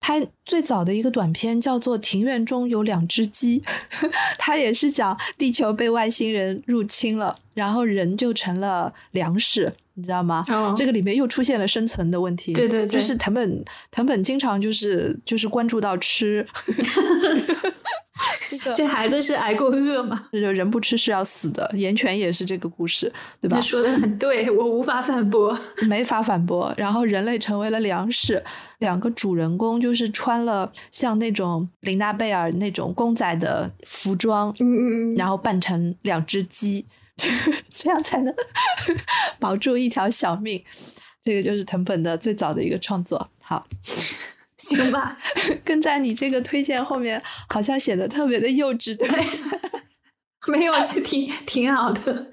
[SPEAKER 2] 他最早的一个短片叫做《庭院中有两只鸡》，他也是讲地球被外星人入侵了，然后人就成了粮食，你知道吗？这个里面又出现了生存的问题。
[SPEAKER 1] 对对
[SPEAKER 2] 对，就是藤本藤本经常就是就是关注到吃，这个
[SPEAKER 1] 这孩子是挨过饿吗？
[SPEAKER 2] 这 就人不吃是要死的。岩泉也是这个故事，对吧？
[SPEAKER 1] 他说的很对，我无法反驳，
[SPEAKER 2] 没法反驳。然后人类成为了粮食，两个主人公就是穿了像那种琳娜贝尔那种公仔的服装，
[SPEAKER 1] 嗯嗯
[SPEAKER 2] 然后扮成两只鸡，这样才能保住一条小命。这个就是藤本的最早的一个创作。好，
[SPEAKER 1] 行吧，
[SPEAKER 2] 跟在你这个推荐后面，好像显得特别的幼稚，对吧？
[SPEAKER 1] 没有是挺挺好的，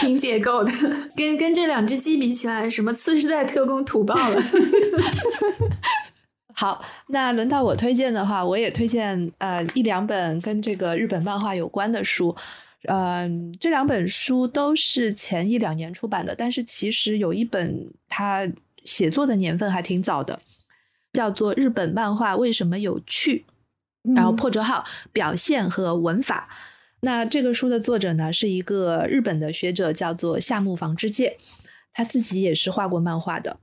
[SPEAKER 1] 挺解构的。跟跟这两只鸡比起来，什么次世代特工土爆了。
[SPEAKER 2] 好，那轮到我推荐的话，我也推荐呃一两本跟这个日本漫画有关的书。嗯、这两本书都是前一两年出版的，但是其实有一本它写作的年份还挺早的，叫做《日本漫画为什么有趣》，然后破折号表现和文法。那这个书的作者呢是一个日本的学者，叫做夏目房之介，他自己也是画过漫画的。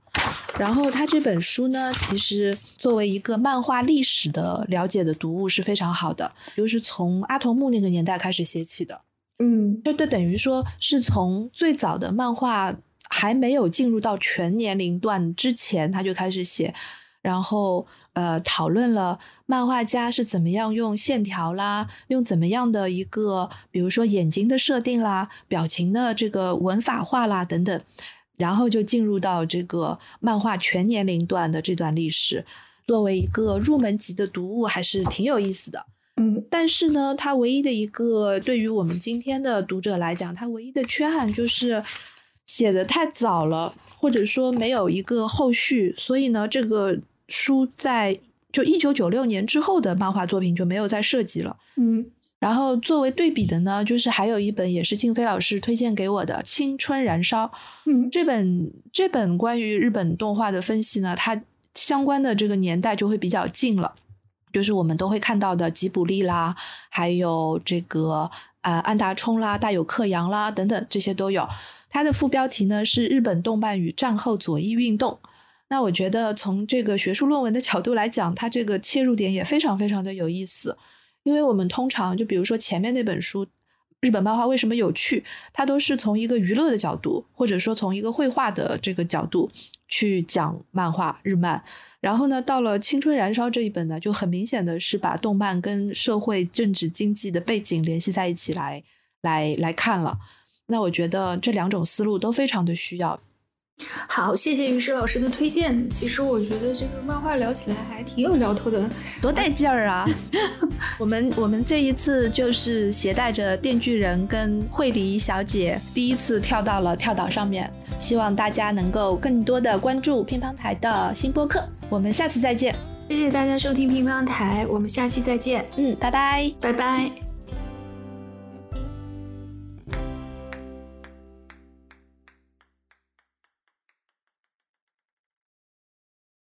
[SPEAKER 2] 然后他这本书呢，其实作为一个漫画历史的了解的读物是非常好的，就是从阿童木那个年代开始写起的。
[SPEAKER 1] 嗯
[SPEAKER 2] 就就等于说是从最早的漫画还没有进入到全年龄段之前，他就开始写，然后呃讨论了漫画家是怎么样用线条啦，用怎么样的一个比如说眼睛的设定啦、表情的这个文法化啦等等，然后就进入到这个漫画全年龄段的这段历史。作为一个入门级的读物，还是挺有意思的。
[SPEAKER 1] 嗯
[SPEAKER 2] 但是呢，它唯一的一个对于我们今天的读者来讲，它唯一的缺憾就是写的太早了，或者说没有一个后续，所以呢，这个书在就一九九六年之后的漫画作品就没有再涉及了。
[SPEAKER 1] 嗯
[SPEAKER 2] 然后作为对比的呢，就是还有一本也是静飞老师推荐给我的《青春燃烧》。
[SPEAKER 1] 嗯
[SPEAKER 2] 这本这本关于日本动画的分析呢，它相关的这个年代就会比较近了，就是我们都会看到的吉卜力啦，还有这个呃安达充啦、大有克洋啦等等，这些都有。它的副标题呢是日本动漫与战后左翼运动。那我觉得从这个学术论文的角度来讲，它这个切入点也非常非常的有意思，因为我们通常就比如说前面那本书。日本漫画为什么有趣？它都是从一个娱乐的角度，或者说从一个绘画的这个角度去讲漫画日漫。然后呢，到了《青春燃烧》这一本呢，就很明显的是把动漫跟社会、政治、经济的背景联系在一起来来来看了。那我觉得这两种思路都非常的需要。
[SPEAKER 1] 好，谢谢于适老师的推荐。其实我觉得这个漫画聊起来还挺有聊头的。
[SPEAKER 2] 多带劲儿啊！我们我们这一次就是携带着《电锯人》跟惠梨小姐第一次跳到了跳岛上面，希望大家能够更多的关注乒乓台的新播客。我们下次再见，
[SPEAKER 1] 谢谢大家收听乒乓台，我们下期再见，
[SPEAKER 2] 嗯，拜拜。
[SPEAKER 1] 拜拜。